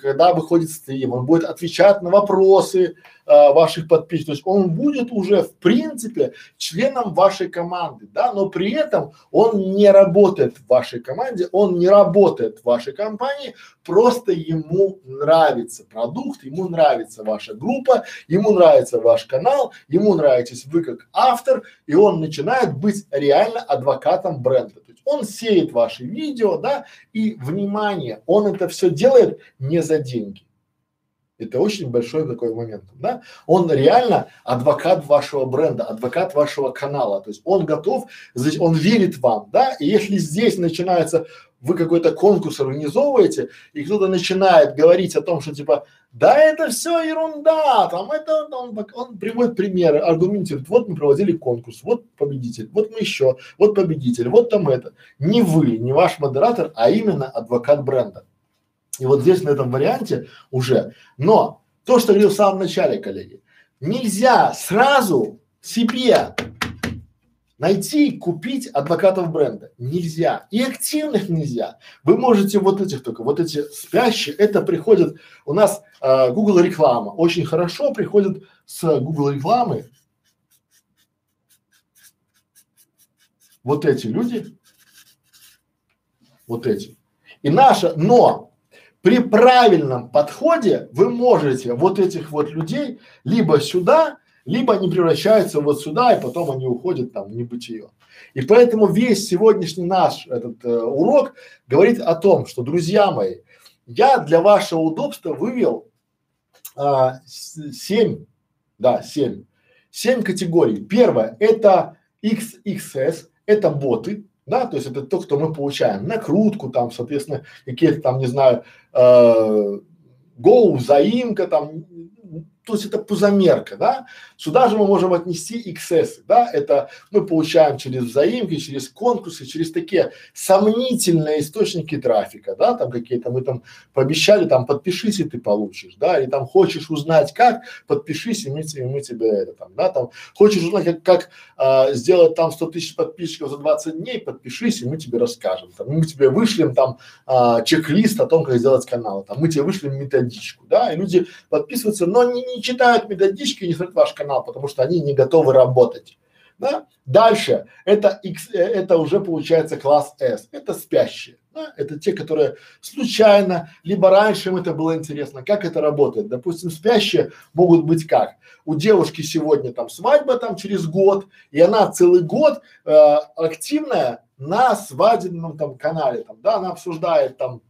когда выходит стрим, он будет отвечать на вопросы а, ваших подписчиков, то есть он будет уже в принципе членом вашей команды, да, но при этом он не работает в вашей команде, он не работает в вашей компании, просто ему нравится продукт, ему нравится ваша группа, ему нравится ваш канал, ему нравитесь вы как автор, и он начинает быть реально адвокатом бренда он сеет ваши видео, да, и внимание, он это все делает не за деньги. Это очень большой такой момент, да. Он реально адвокат вашего бренда, адвокат вашего канала. То есть он готов, он верит вам, да. И если здесь начинается вы какой-то конкурс организовываете, и кто-то начинает говорить о том, что типа, да это все ерунда, там это, он, он приводит примеры, аргументирует, вот мы проводили конкурс, вот победитель, вот мы еще, вот победитель, вот там это. Не вы, не ваш модератор, а именно адвокат бренда. И вот здесь на этом варианте уже. Но то, что говорил в самом начале, коллеги, нельзя сразу себе найти, купить адвокатов бренда нельзя. И активных нельзя. Вы можете вот этих только, вот эти спящие, это приходит, у нас э, Google реклама очень хорошо приходит с Google рекламы. Вот эти люди, вот эти. И наша, но при правильном подходе вы можете вот этих вот людей либо сюда, либо они превращаются вот сюда, и потом они уходят там в небытие. И поэтому весь сегодняшний наш этот э, урок говорит о том, что, друзья мои, я для вашего удобства вывел а, семь, да, семь, семь категорий. Первое – это XXS, это боты, да, то есть это то, кто мы получаем, накрутку там, соответственно, какие-то там, не знаю, э, Go, взаимка там, то есть это пузомерка, да. Сюда же мы можем отнести XS, да, это мы получаем через взаимки, через конкурсы, через такие сомнительные источники трафика, да, там какие-то мы там пообещали, там подпишись и ты получишь, да, и там хочешь узнать как, подпишись и мы, и мы тебе это там, да, там хочешь узнать как, как а, сделать там 100 тысяч подписчиков за 20 дней, подпишись и мы тебе расскажем, там, мы тебе вышлем там а, чек-лист о том, как сделать канал, там, мы тебе вышлем методичку, да, и люди подписываются, но не, не читают методички и не смотрят ваш канал, потому что они не готовы работать. Да? Дальше, это X, э, это уже получается класс S, это спящие. Да? Это те, которые случайно, либо раньше им это было интересно, как это работает. Допустим, спящие могут быть как? У девушки сегодня там свадьба там через год, и она целый год э, активная на свадебном там канале, там, да, она обсуждает там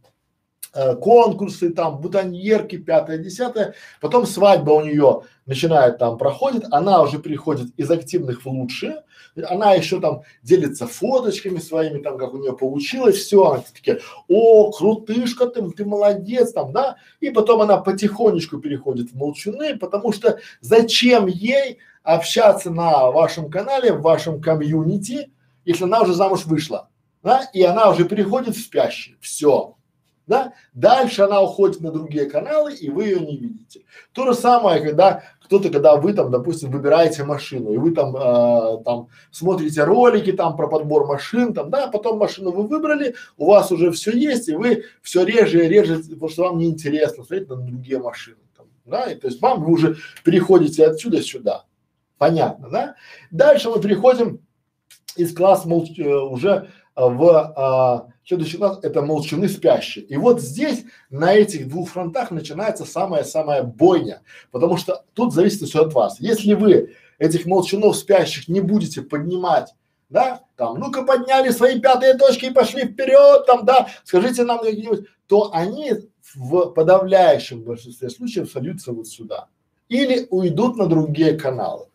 Э, конкурсы, там, бутоньерки, пятое, десятое, потом свадьба у нее начинает там проходит, она уже приходит из активных в лучшие, она еще там делится фоточками своими, там, как у нее получилось, все, она такие, о, крутышка ты, ты молодец, там, да, и потом она потихонечку переходит в молчуны, потому что зачем ей общаться на вашем канале, в вашем комьюнити, если она уже замуж вышла, да, и она уже переходит в спящий, все, да? Дальше она уходит на другие каналы, и вы ее не видите. То же самое, когда кто-то, когда вы там, допустим, выбираете машину, и вы там, э, там смотрите ролики там про подбор машин, там, да, потом машину вы выбрали, у вас уже все есть, и вы все реже и реже, потому что вам неинтересно смотреть на другие машины. Там, да, и, то есть вам вы уже переходите отсюда сюда, понятно, да? Дальше мы переходим из класса. Э, уже в а, следующий класс это молчаны спящие. И вот здесь на этих двух фронтах начинается самая-самая бойня, потому что тут зависит все от вас. Если вы этих молчанов спящих не будете поднимать да, там, ну-ка подняли свои пятые точки и пошли вперед, там, да, скажите нам какие-нибудь, то они в подавляющем большинстве случаев сольются вот сюда. Или уйдут на другие каналы.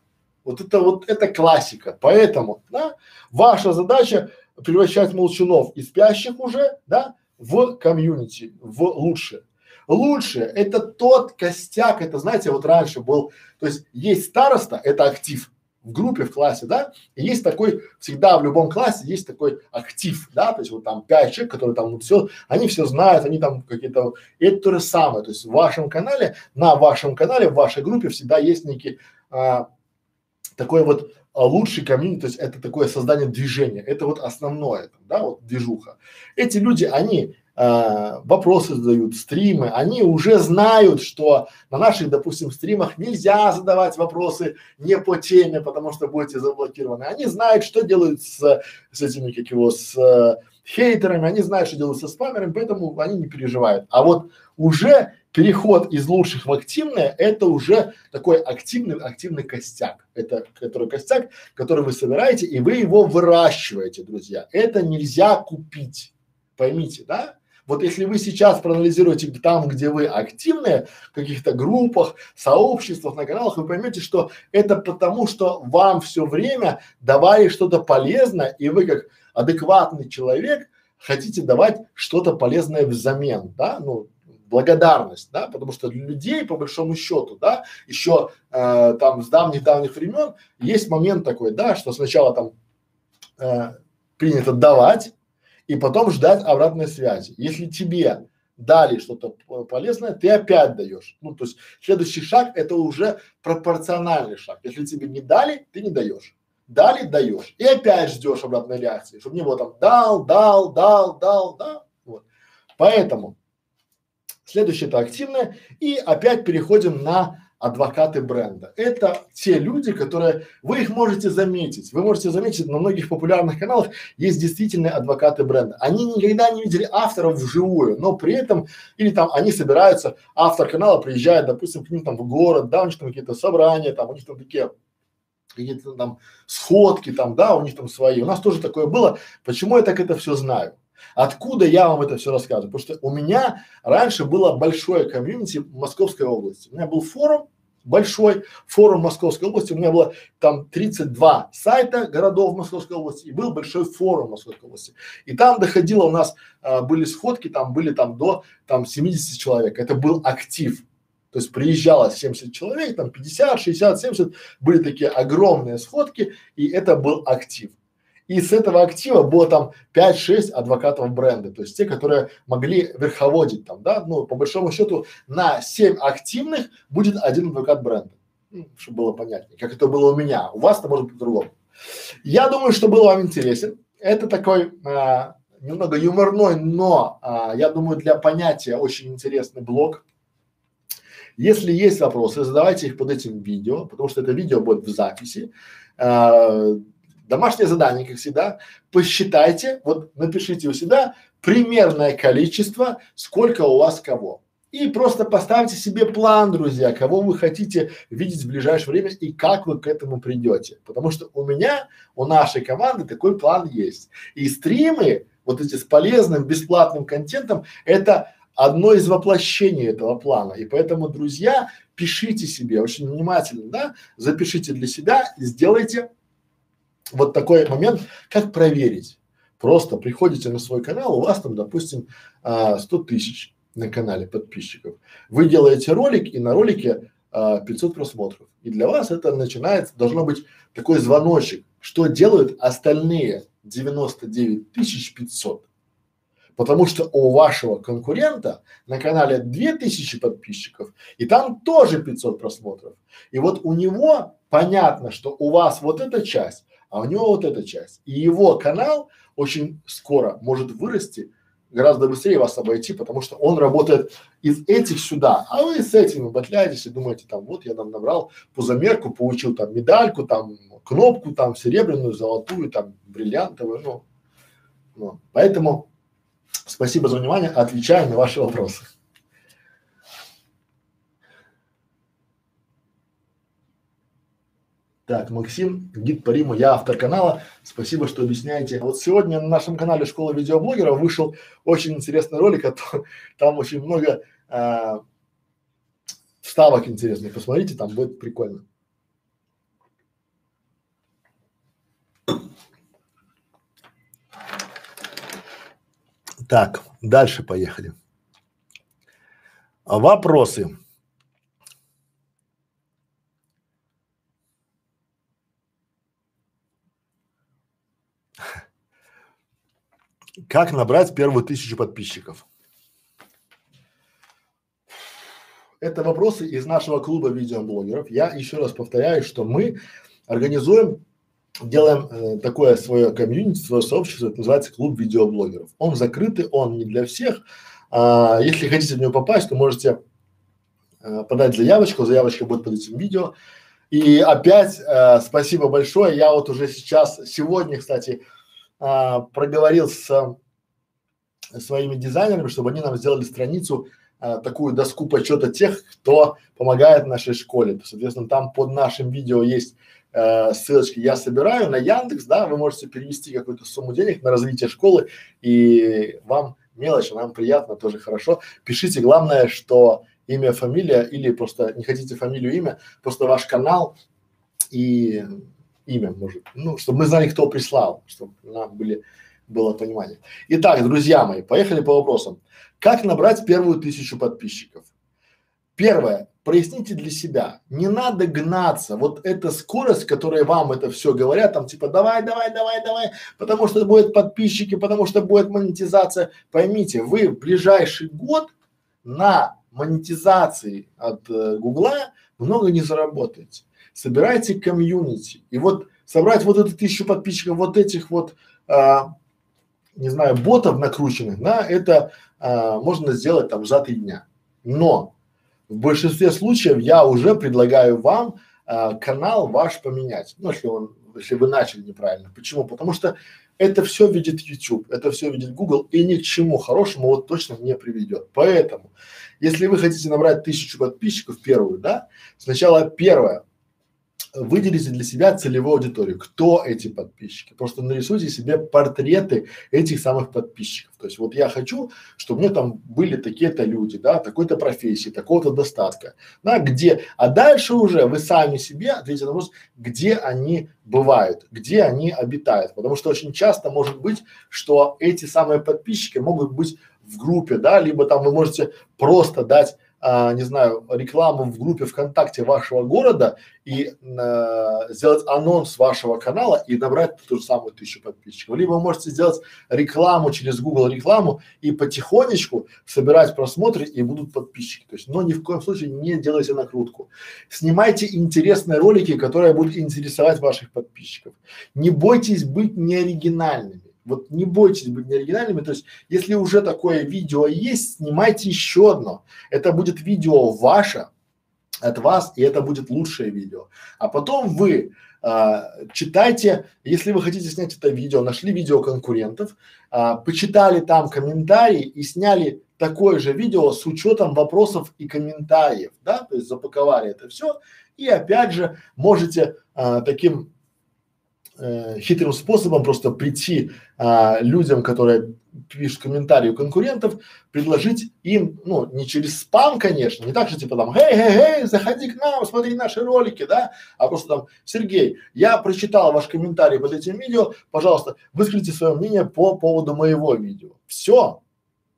Вот это вот, это классика. Поэтому, да, ваша задача превращать молчунов и спящих уже, да, в комьюнити, в лучшее. Лучше это тот костяк, это знаете, вот раньше был, то есть есть староста, это актив, в группе, в классе, да, и есть такой, всегда в любом классе есть такой актив, да, то есть вот там пять человек, которые там вот все, они все знают, они там какие-то, это то же самое, то есть в вашем канале, на вашем канале, в вашей группе всегда есть некий а, такой вот а, лучший комьюнити, то есть это такое создание движения, это вот основное, да, вот движуха. Эти люди, они э, вопросы задают, стримы, они уже знают, что на наших, допустим, стримах нельзя задавать вопросы не по теме, потому что будете заблокированы. Они знают, что делают с, с этими, как его, с э, хейтерами, они знают, что делают со спамерами, поэтому они не переживают. А вот уже переход из лучших в активное – это уже такой активный, активный костяк. Это который костяк, который вы собираете, и вы его выращиваете, друзья. Это нельзя купить. Поймите, да? Вот если вы сейчас проанализируете там, где вы активные, в каких-то группах, сообществах, на каналах, вы поймете, что это потому, что вам все время давали что-то полезное, и вы как адекватный человек хотите давать что-то полезное взамен, да, ну, благодарность, да, потому что для людей, по большому счету, да, еще э, там с давних-давних времен есть момент такой, да, что сначала там э, принято давать, и потом ждать обратной связи. Если тебе дали что-то полезное, ты опять даешь. Ну, то есть следующий шаг это уже пропорциональный шаг. Если тебе не дали, ты не даешь. Дали, даешь. И опять ждешь обратной реакции, чтобы не было там дал, дал, дал, дал, да. Вот. Поэтому следующее это активное. И опять переходим на адвокаты бренда. Это те люди, которые, вы их можете заметить, вы можете заметить на многих популярных каналах есть действительные адвокаты бренда. Они никогда не видели авторов вживую, но при этом, или там они собираются, автор канала приезжает, допустим, к ним там в город, да, у них там какие-то собрания, там у них там такие какие-то там сходки там, да, у них там свои. У нас тоже такое было. Почему я так это все знаю? Откуда я вам это все рассказываю? Потому что у меня раньше было большое комьюнити Московской области. У меня был форум, большой форум Московской области. У меня было там 32 сайта городов Московской области и был большой форум Московской области. И там доходило у нас, а, были сходки, там были там до там 70 человек. Это был актив. То есть приезжало 70 человек, там 50, 60, 70, были такие огромные сходки, и это был актив. И с этого актива было там 5-6 адвокатов бренда, то есть те, которые могли верховодить там, да, ну, по большому счету на 7 активных будет один адвокат бренда, ну, чтобы было понятнее, как это было у меня, у вас это может быть по-другому. Я думаю, что был вам интересен. Это такой а, немного юморной, но а, я думаю, для понятия очень интересный блог. Если есть вопросы, задавайте их под этим видео, потому что это видео будет в записи. А, Домашнее задание, как всегда, посчитайте, вот напишите у себя примерное количество, сколько у вас кого. И просто поставьте себе план, друзья, кого вы хотите видеть в ближайшее время и как вы к этому придете. Потому что у меня, у нашей команды такой план есть. И стримы, вот эти с полезным, бесплатным контентом, это одно из воплощений этого плана. И поэтому, друзья, пишите себе очень внимательно, да, запишите для себя сделайте вот такой момент, как проверить. Просто приходите на свой канал, у вас там, допустим, а, 100 тысяч на канале подписчиков. Вы делаете ролик, и на ролике а, 500 просмотров. И для вас это начинается, должно быть такой звоночек, что делают остальные 99 тысяч 500. Потому что у вашего конкурента на канале 2000 подписчиков, и там тоже 500 просмотров. И вот у него понятно, что у вас вот эта часть, а у него вот эта часть. И его канал очень скоро может вырасти гораздо быстрее вас обойти, потому что он работает из этих сюда, а вы с этими батляетесь и думаете, там, вот я там набрал пузомерку, получил там медальку, там кнопку, там серебряную, золотую, там бриллиантовую, ну, ну. Поэтому спасибо за внимание, отвечаю на ваши вопросы. Так, Максим, гид по Риму, я автор канала, спасибо, что объясняете. Вот сегодня на нашем канале Школа видеоблогеров вышел очень интересный ролик, а [LAUGHS] там очень много а, вставок интересных, посмотрите, там будет прикольно. Так, дальше поехали. Вопросы. Как набрать первую тысячу подписчиков? Это вопросы из нашего клуба видеоблогеров. Я еще раз повторяю, что мы организуем, делаем э, такое свое комьюнити, свое сообщество, это называется клуб видеоблогеров. Он закрытый, он не для всех. А, если хотите в него попасть, то можете э, подать заявочку, заявочка будет под этим видео. И опять э, спасибо большое. Я вот уже сейчас, сегодня, кстати, а, проговорил с а, своими дизайнерами, чтобы они нам сделали страницу, а, такую доску почета тех, кто помогает нашей школе. Соответственно, там под нашим видео есть э, ссылочки я собираю на Яндекс, да, вы можете перевести какую-то сумму денег на развитие школы, и вам мелочь, нам приятно, тоже хорошо. Пишите, главное, что имя, фамилия или просто не хотите фамилию, имя, просто ваш канал и имя может, ну, чтобы мы знали, кто прислал, чтобы нам были, было понимание. Итак, друзья мои, поехали по вопросам. Как набрать первую тысячу подписчиков? Первое, проясните для себя, не надо гнаться, вот эта скорость, которая вам это все говорят, там типа давай, давай, давай, давай, потому что будет подписчики, потому что будет монетизация. Поймите, вы в ближайший год на монетизации от э, Гугла много не заработаете собирайте комьюнити. И вот собрать вот эту тысячу подписчиков, вот этих вот, а, не знаю, ботов накрученных, да, это а, можно сделать там за три дня. Но в большинстве случаев я уже предлагаю вам а, канал ваш поменять, ну, если он, если вы начали неправильно. Почему? Потому что это все видит YouTube, это все видит Google и ни к чему хорошему вот точно не приведет. Поэтому, если вы хотите набрать тысячу подписчиков первую, да, сначала первое, выделите для себя целевую аудиторию. Кто эти подписчики? Просто нарисуйте себе портреты этих самых подписчиков. То есть вот я хочу, чтобы у меня там были такие-то люди, да, такой-то профессии, такого-то достатка, да, где, а дальше уже вы сами себе ответите на вопрос, где они бывают, где они обитают. Потому что очень часто может быть, что эти самые подписчики могут быть в группе, да, либо там вы можете просто дать а, не знаю, рекламу в группе ВКонтакте вашего города и а, сделать анонс вашего канала и набрать ту же самую тысячу подписчиков. Либо вы можете сделать рекламу через Google рекламу и потихонечку собирать просмотры и будут подписчики. То есть, но ни в коем случае не делайте накрутку. Снимайте интересные ролики, которые будут интересовать ваших подписчиков. Не бойтесь быть неоригинальными. Вот не бойтесь быть неоригинальными, то есть если уже такое видео есть, снимайте еще одно. Это будет видео ваше, от вас, и это будет лучшее видео. А потом вы а, читайте, если вы хотите снять это видео, нашли видео конкурентов, а, почитали там комментарии и сняли такое же видео с учетом вопросов и комментариев, да, то есть запаковали это все и опять же можете а, таким э, хитрым способом просто прийти а, людям, которые пишут комментарии у конкурентов, предложить им, ну, не через спам, конечно, не так же типа там, эй, эй, эй, заходи к нам, смотри наши ролики, да, а просто там, Сергей, я прочитал ваш комментарий под этим видео, пожалуйста, выскажите свое мнение по поводу моего видео. Все,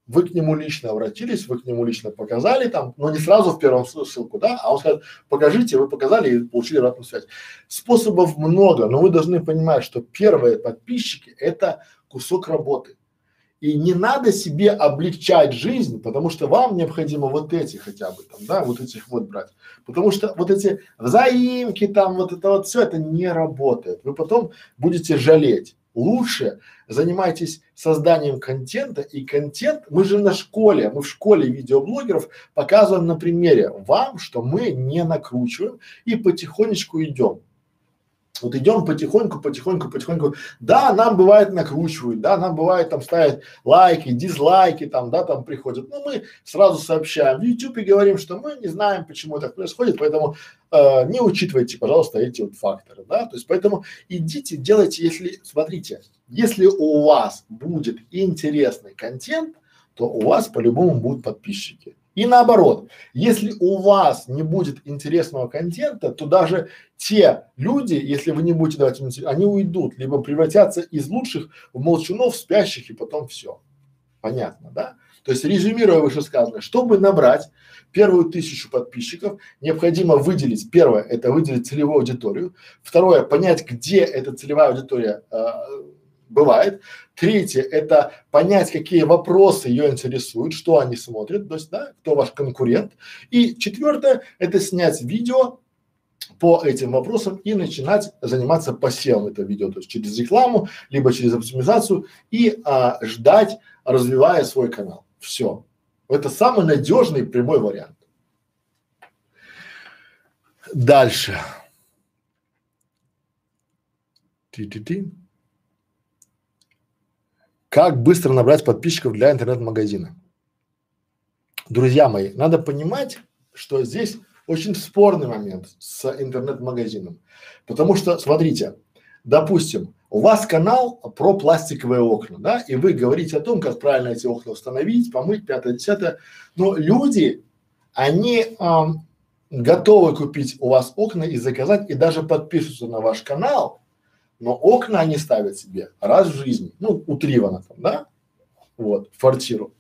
вы к нему лично обратились, вы к нему лично показали там, но не сразу в первом ссылку, да, а он скажет, покажите, вы показали и получили обратную связь. Способов много, но вы должны понимать, что первые подписчики – это кусок работы. И не надо себе облегчать жизнь, потому что вам необходимо вот эти хотя бы там, да, вот этих вот брать. Потому что вот эти взаимки там, вот это вот все, это не работает. Вы потом будете жалеть лучше занимайтесь созданием контента и контент, мы же на школе, мы в школе видеоблогеров показываем на примере вам, что мы не накручиваем и потихонечку идем. Вот идем потихоньку, потихоньку, потихоньку. Да, нам бывает накручивают, да, нам бывает там ставят лайки, дизлайки, там, да, там приходят. Но мы сразу сообщаем в YouTube и говорим, что мы не знаем, почему так происходит, поэтому э, не учитывайте, пожалуйста, эти вот факторы, да. То есть поэтому идите, делайте, если, смотрите, если у вас будет интересный контент, то у вас по-любому будут подписчики. И наоборот, если у вас не будет интересного контента, то даже те люди, если вы не будете давать им они уйдут, либо превратятся из лучших в молчунов, спящих и потом все. Понятно, да? То есть резюмируя вышесказанное, чтобы набрать первую тысячу подписчиков, необходимо выделить, первое, это выделить целевую аудиторию, второе, понять, где эта целевая аудитория э, бывает. Третье – это понять, какие вопросы ее интересуют, что они смотрят, то есть, да, кто ваш конкурент. И четвертое – это снять видео по этим вопросам и начинать заниматься посевом этого видео, то есть через рекламу, либо через оптимизацию и а, ждать, развивая свой канал. Все. Это самый надежный прямой вариант. Дальше. Ти-ти-ти. Как быстро набрать подписчиков для интернет-магазина? Друзья мои, надо понимать, что здесь очень спорный момент с интернет-магазином. Потому что, смотрите, допустим, у вас канал про пластиковые окна, да, и вы говорите о том, как правильно эти окна установить, помыть, пятое, десятое, но люди, они эм, готовы купить у вас окна и заказать, и даже подписываются на ваш канал, но окна они ставят себе раз в жизни, ну, утрированно там, да, вот, квартиру.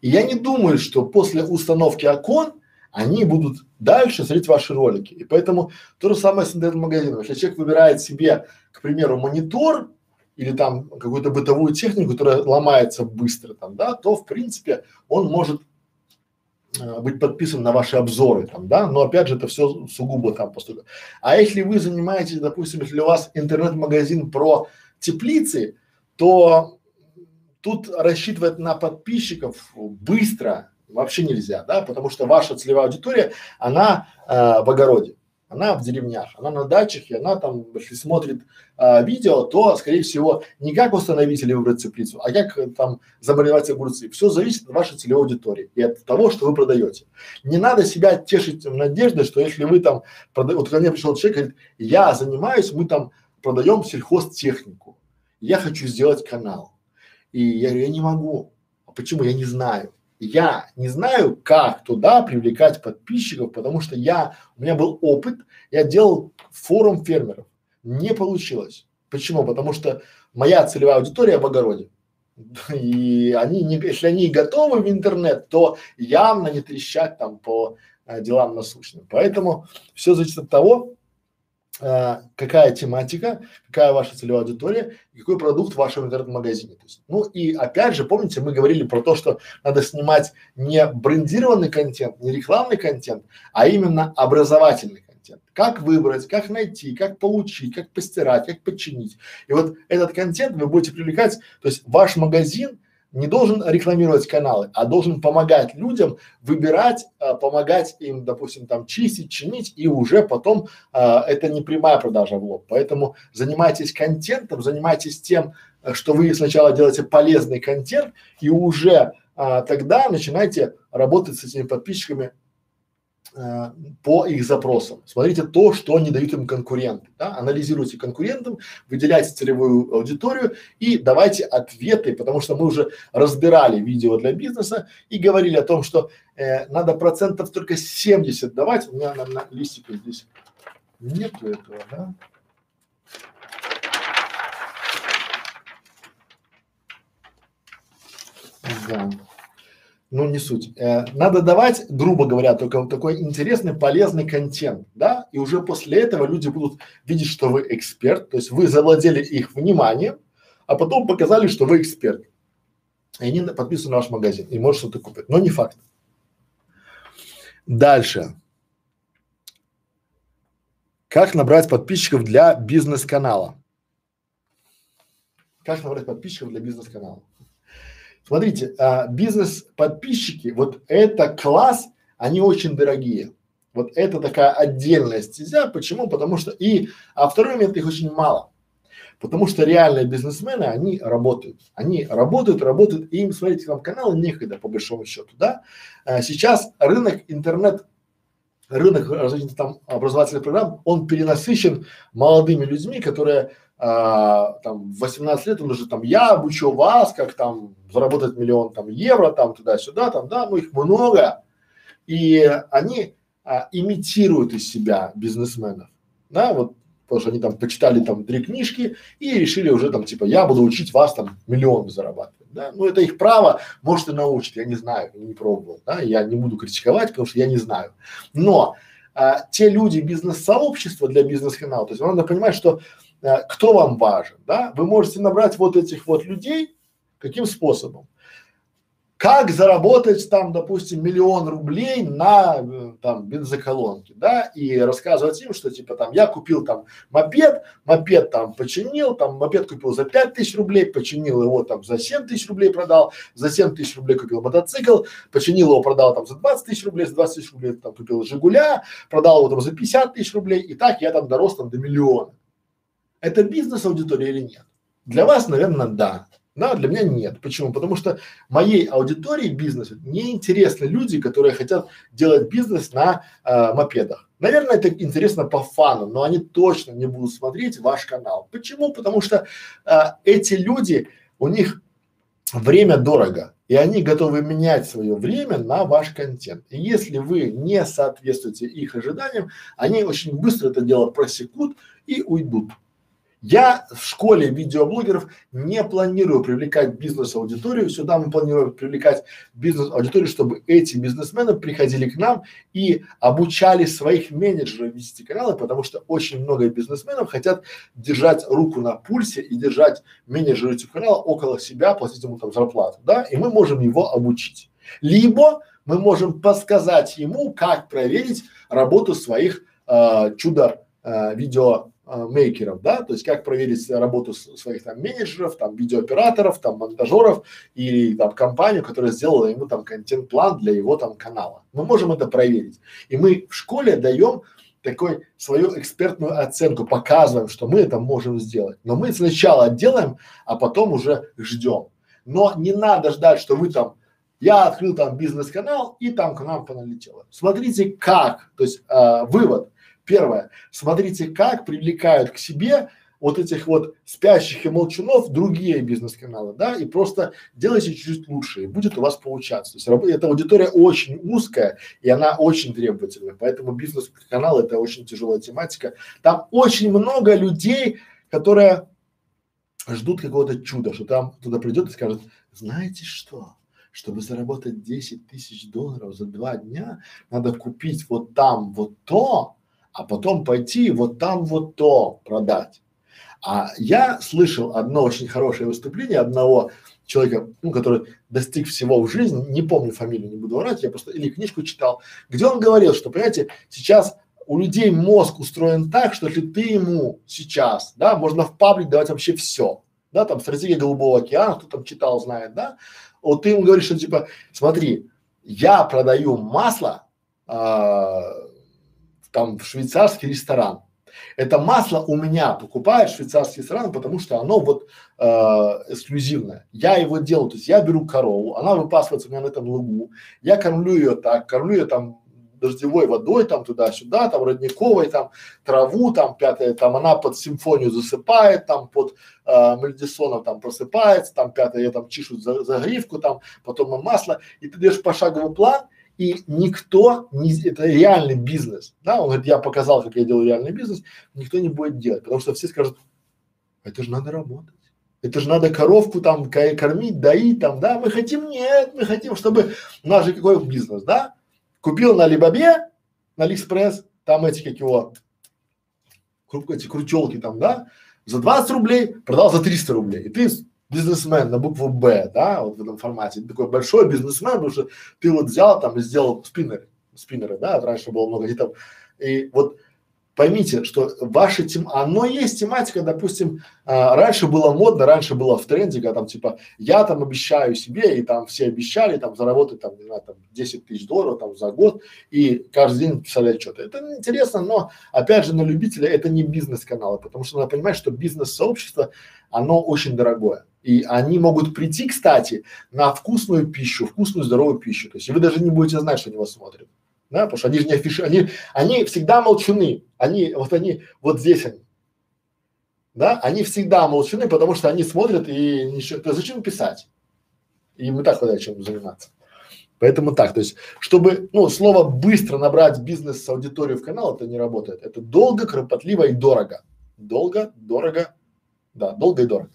И я не думаю, что после установки окон они будут дальше смотреть ваши ролики. И поэтому то же самое с интернет-магазином. Если человек выбирает себе, к примеру, монитор или там какую-то бытовую технику, которая ломается быстро там, да, то в принципе он может быть подписан на ваши обзоры там, да, но опять же это все сугубо там поступит. А если вы занимаетесь, допустим, если у вас интернет-магазин про теплицы, то тут рассчитывать на подписчиков быстро вообще нельзя, да, потому что ваша целевая аудитория, она э, в огороде, она в деревнях, она на дачах, и она там, если смотрит э, видео, то, скорее всего, не как установить или выбрать теплицу, а как э, там заболевать огурцы. Все зависит от вашей целевой аудитории и от того, что вы продаете. Не надо себя тешить надеждой, что если вы там, прода... вот ко мне пришел человек, говорит, я занимаюсь, мы там продаем сельхозтехнику, я хочу сделать канал. И я говорю, я не могу. А почему? Я не знаю я не знаю, как туда привлекать подписчиков, потому что я, у меня был опыт, я делал форум фермеров, не получилось. Почему? Потому что моя целевая аудитория в огороде. И они, не, если они готовы в интернет, то явно не трещать там по а, делам насущным. Поэтому все зависит от того, а, какая тематика, какая ваша целевая аудитория какой продукт в вашем интернет-магазине. Ну и опять же, помните, мы говорили про то, что надо снимать не брендированный контент, не рекламный контент, а именно образовательный контент. Как выбрать, как найти, как получить, как постирать, как починить. И вот этот контент вы будете привлекать, то есть ваш магазин не должен рекламировать каналы, а должен помогать людям выбирать, а, помогать им, допустим, там чистить, чинить, и уже потом а, это не прямая продажа в лоб. Поэтому занимайтесь контентом, занимайтесь тем, что вы сначала делаете полезный контент, и уже а, тогда начинайте работать с этими подписчиками Э, по их запросам. Смотрите то, что не дают им конкуренты, да? анализируйте конкурентов, выделяйте целевую аудиторию и давайте ответы, потому что мы уже разбирали видео для бизнеса и говорили о том, что э, надо процентов только 70 давать. У меня на, на здесь нету этого, да? Да ну не суть. Э, надо давать, грубо говоря, только такой интересный, полезный контент, да, и уже после этого люди будут видеть, что вы эксперт, то есть вы завладели их вниманием, а потом показали, что вы эксперт. И они подписаны на ваш магазин и может что-то купить, но не факт. Дальше. Как набрать подписчиков для бизнес-канала? Как набрать подписчиков для бизнес-канала? Смотрите, а, бизнес-подписчики, вот это класс, они очень дорогие. Вот это такая отдельная стезя. Почему? Потому что и, а второй момент их очень мало. Потому что реальные бизнесмены, они работают. Они работают, работают, и им смотреть там каналы некогда, по большому счету, да. А сейчас рынок интернет, рынок различных там образовательных программ, он перенасыщен молодыми людьми, которые а, там в 18 лет он уже там, я обучу вас, как там заработать миллион там евро, там туда-сюда, там, да, ну их много. И они а, имитируют из себя бизнесменов, да, вот потому что они там почитали там три книжки и решили уже там типа я буду учить вас там миллион зарабатывать, да, ну это их право, может и научить, я не знаю, не пробовал, да, я не буду критиковать, потому что я не знаю, но а, те люди бизнес-сообщества для бизнес-канала, то есть надо понимать, что кто вам важен, да, вы можете набрать вот этих вот людей, каким способом? как заработать там, допустим, миллион рублей на э, там бензоколонке, да, и рассказывать им, что типа там я купил там мопед, мопед там починил, там мопед купил за пять тысяч рублей, починил его там за семь тысяч рублей продал, за семь тысяч рублей купил мотоцикл, починил его, продал там за 20 тысяч рублей, за 20 тысяч рублей там купил Жигуля, продал его там за 50 тысяч рублей, и так я там дорос там до миллиона. Это бизнес-аудитория или нет? Для вас, наверное, да. Да, для меня нет. Почему? Потому что моей аудитории бизнеса не интересны люди, которые хотят делать бизнес на э, мопедах. Наверное, это интересно по фану, но они точно не будут смотреть ваш канал. Почему? Потому что э, эти люди, у них время дорого, и они готовы менять свое время на ваш контент. И если вы не соответствуете их ожиданиям, они очень быстро это дело просекут и уйдут. Я в школе видеоблогеров не планирую привлекать бизнес-аудиторию. Сюда мы планируем привлекать бизнес-аудиторию, чтобы эти бизнесмены приходили к нам и обучали своих менеджеров вести каналы, потому что очень много бизнесменов хотят держать руку на пульсе и держать менеджера YouTube канала около себя, платить ему там зарплату, да, и мы можем его обучить. Либо мы можем подсказать ему, как проверить работу своих э, чудо э, видео мейкеров, да, то есть как проверить работу своих там менеджеров, там видеооператоров, там монтажеров и там компанию, которая сделала ему там контент-план для его там канала. Мы можем это проверить. И мы в школе даем такой свою экспертную оценку, показываем, что мы это можем сделать. Но мы сначала делаем, а потом уже ждем. Но не надо ждать, что вы там я открыл там бизнес-канал и там к нам поналетело. Смотрите как, то есть э, вывод. Первое. Смотрите, как привлекают к себе вот этих вот спящих и молчунов другие бизнес-каналы, да, и просто делайте чуть-чуть лучше, и будет у вас получаться. То есть эта аудитория очень узкая, и она очень требовательная, поэтому бизнес-канал это очень тяжелая тематика. Там очень много людей, которые ждут какого-то чуда, что там туда придет и скажет, знаете что, чтобы заработать 10 тысяч долларов за два дня, надо купить вот там вот то, а потом пойти вот там вот то продать. А я слышал одно очень хорошее выступление одного человека, ну, который достиг всего в жизни, не помню фамилию, не буду врать, я просто или книжку читал, где он говорил, что, понимаете, сейчас у людей мозг устроен так, что если ты ему сейчас, да, можно в паблик давать вообще все, да, там стратегия Голубого океана, кто там читал, знает, да, вот ты ему говоришь, что типа, смотри, я продаю масло, а, там в швейцарский ресторан. Это масло у меня покупает швейцарский ресторан, потому что оно вот э, эксклюзивное. Я его делаю, то есть я беру корову, она выпасывается у меня на этом лугу, я кормлю ее так, кормлю ее там дождевой водой там туда-сюда, там родниковой, там траву, там пятое, там она под симфонию засыпает, там под э, Мельдисоном там просыпается, там пятое, ее там чешут за, за гривку, там потом масло, и ты даешь пошаговый план, и никто не, это реальный бизнес, да, он говорит, я показал, как я делаю реальный бизнес, никто не будет делать, потому что все скажут, это же надо работать, это же надо коровку там кормить, доить там, да, мы хотим, нет, мы хотим, чтобы, у нас же какой бизнес, да, купил на Алибабе, на Алиэкспресс, там эти, как его, эти крутелки там, да, за 20 рублей продал за 300 рублей, и ты бизнесмен на букву Б, да, вот в этом формате, такой большой бизнесмен, потому что ты вот взял там и сделал спиннеры, спиннеры, да, раньше было много хитов, и вот поймите, что ваша тем, оно есть тематика, допустим, а, раньше было модно, раньше было в тренде, когда там типа я там обещаю себе, и там все обещали там заработать там, не знаю, там 10 тысяч долларов там за год, и каждый день писали что-то. Это интересно, но опять же на любителя это не бизнес-каналы, потому что надо понимать, что бизнес-сообщество, оно очень дорогое. И они могут прийти, кстати, на вкусную пищу, вкусную здоровую пищу. То есть вы даже не будете знать, что они вас смотрят да, потому что они же не афиши, они, они всегда молчуны, они, вот они, вот здесь они, да, они всегда молчуны, потому что они смотрят и ничего, зачем писать? И так хватает чем заниматься. Поэтому так, то есть, чтобы, ну, слово быстро набрать бизнес с аудиторией в канал, это не работает. Это долго, кропотливо и дорого. Долго, дорого, да, долго и дорого.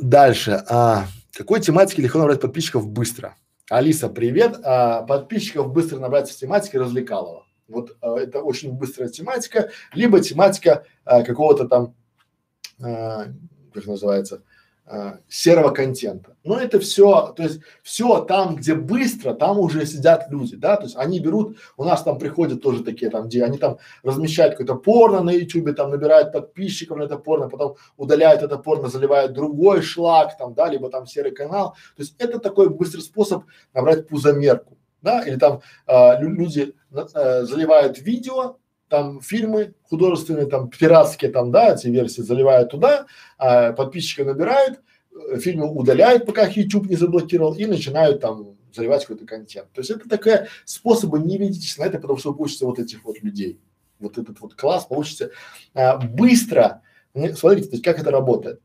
Дальше. А, какой тематики легко набрать подписчиков быстро? Алиса, привет. А, подписчиков быстро набрать с тематикой развлекалова. Вот а, это очень быстрая тематика, либо тематика а, какого-то там, а, как называется, а, серого контента. Но это все, то есть все там, где быстро, там уже сидят люди, да, то есть они берут, у нас там приходят тоже такие там, где они там размещают какое-то порно на ютубе, там набирают подписчиков на это порно, потом удаляют это порно, заливают другой шлак там, да, либо там серый канал. То есть это такой быстрый способ набрать пузомерку, да, или там э, люди э, заливают видео, там фильмы художественные, там пиратские там, да, эти версии заливают туда, а, подписчика набирают, э, фильмы удаляют, пока YouTube не заблокировал, и начинают там заливать какой-то контент. То есть это такая способы, не ведитесь на это, потому что вы получите вот этих вот людей. Вот этот вот класс получится а, быстро. Смотрите, то есть как это работает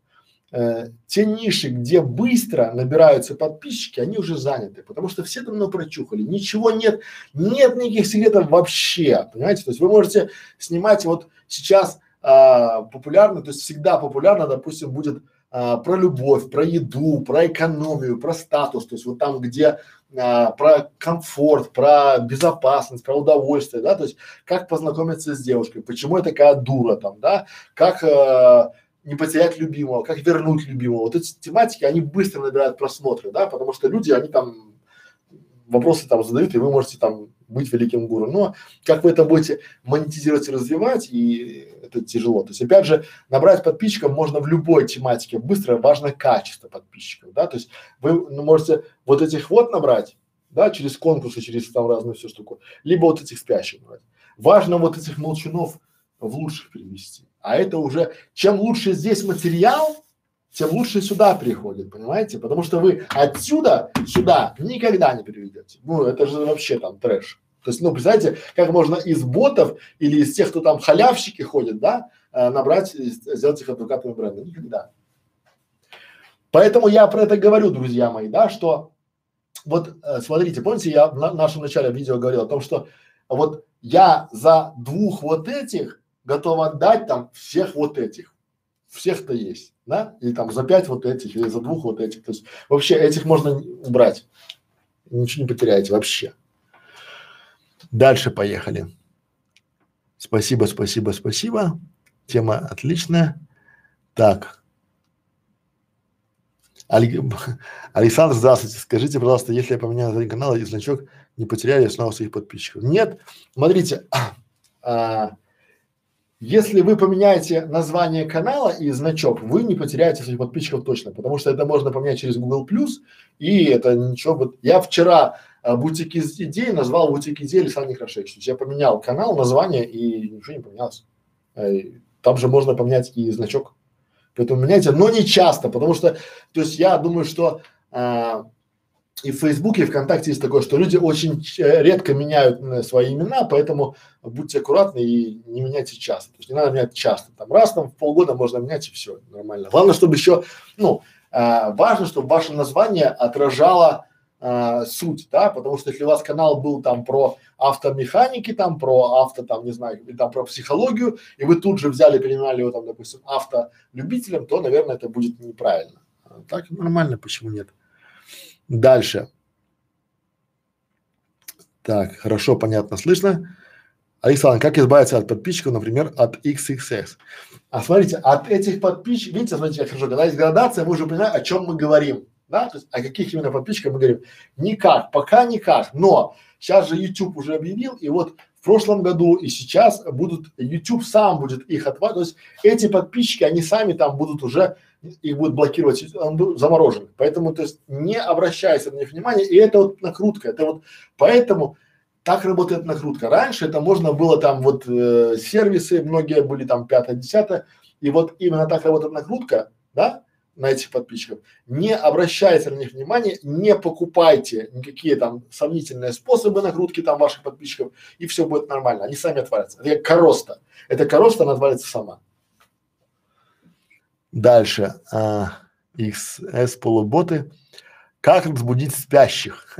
э, те ниши, где быстро набираются подписчики, они уже заняты, потому что все давно прочухали, ничего нет, нет никаких секретов вообще, понимаете, то есть вы можете снимать вот сейчас а, популярно, то есть всегда популярно, допустим, будет а, про любовь, про еду, про экономию, про статус, то есть вот там, где а, про комфорт, про безопасность, про удовольствие, да, то есть как познакомиться с девушкой, почему я такая дура там, да, как а, не потерять любимого, как вернуть любимого. Вот эти тематики, они быстро набирают просмотры, да, потому что люди, они там вопросы там задают, и вы можете там быть великим гуру. Но как вы это будете монетизировать и развивать, и это тяжело. То есть, опять же, набрать подписчиков можно в любой тематике быстро, важно качество подписчиков, да, то есть вы ну, можете вот этих вот набрать, да, через конкурсы, через там разную всю штуку, либо вот этих спящих набрать. Важно вот этих молчунов в лучших перевести. А это уже, чем лучше здесь материал, тем лучше сюда приходит, понимаете? Потому что вы отсюда сюда никогда не переведете. Ну, это же вообще там трэш. То есть, ну, представляете, как можно из ботов или из тех, кто там халявщики ходят, да, э, набрать, сделать их адвокатами бренда? Никогда. Поэтому я про это говорю, друзья мои, да, что вот э, смотрите, помните, я в на нашем начале видео говорил о том, что вот я за двух вот этих готов отдать там всех вот этих, всех-то есть, да, или там за пять вот этих, или за двух вот этих, то есть вообще этих можно убрать, ничего не потеряете вообще. Дальше поехали. Спасибо, спасибо, спасибо. Тема отличная. Так. Александр, здравствуйте. Скажите, пожалуйста, если я поменяю название канала и значок, не потеряли снова своих подписчиков? Нет. Смотрите, [CLEARS THROAT] а, если вы поменяете название канала и значок, вы не потеряете своих подписчиков точно, потому что это можно поменять через Google Plus, и это ничего. Вот я вчера а, бутик из идей назвал бутик идей Александр Некрашевич. Я поменял канал, название и ничего не поменялось. Э, там же можно поменять и значок. Поэтому меняйте, но не часто, потому что, то есть я думаю, что а, и в Фейсбуке, и ВКонтакте есть такое, что люди очень э, редко меняют э, свои имена, поэтому будьте аккуратны и не меняйте часто. То есть не надо менять часто. Там раз там в полгода можно менять и все, нормально. Главное, чтобы еще, ну, а, важно, чтобы ваше название отражало а, суть, да, потому что если у вас канал был там про автомеханики, там про авто, там, не знаю, там про психологию, и вы тут же взяли, переименовали его там, допустим, автолюбителем, то, наверное, это будет неправильно. А так нормально, почему нет? Дальше. Так, хорошо, понятно, слышно. Александр, как избавиться от подписчиков, например, от XXX? А смотрите, от этих подписчиков, видите, смотрите, как хорошо, когда есть градация, мы уже понимаем, о чем мы говорим, да, то есть о каких именно подписчиках мы говорим. Никак, пока никак, но сейчас же YouTube уже объявил, и вот в прошлом году и сейчас будут, YouTube сам будет их отводить, то есть эти подписчики, они сами там будут уже, их будут блокировать, он будет заморожен. Поэтому, то есть не обращайся на них внимания, и это вот накрутка, это вот, поэтому так работает накрутка. Раньше это можно было там вот э, сервисы, многие были там пятое, десятое, и вот именно так работает накрутка, да, на этих подписчиков. Не обращайте на них внимания, не покупайте никакие там сомнительные способы накрутки там ваших подписчиков, и все будет нормально. Они сами отвалятся. Это короста. Это короста, она отвалится сама. Дальше. А, XS полуботы. Как разбудить спящих?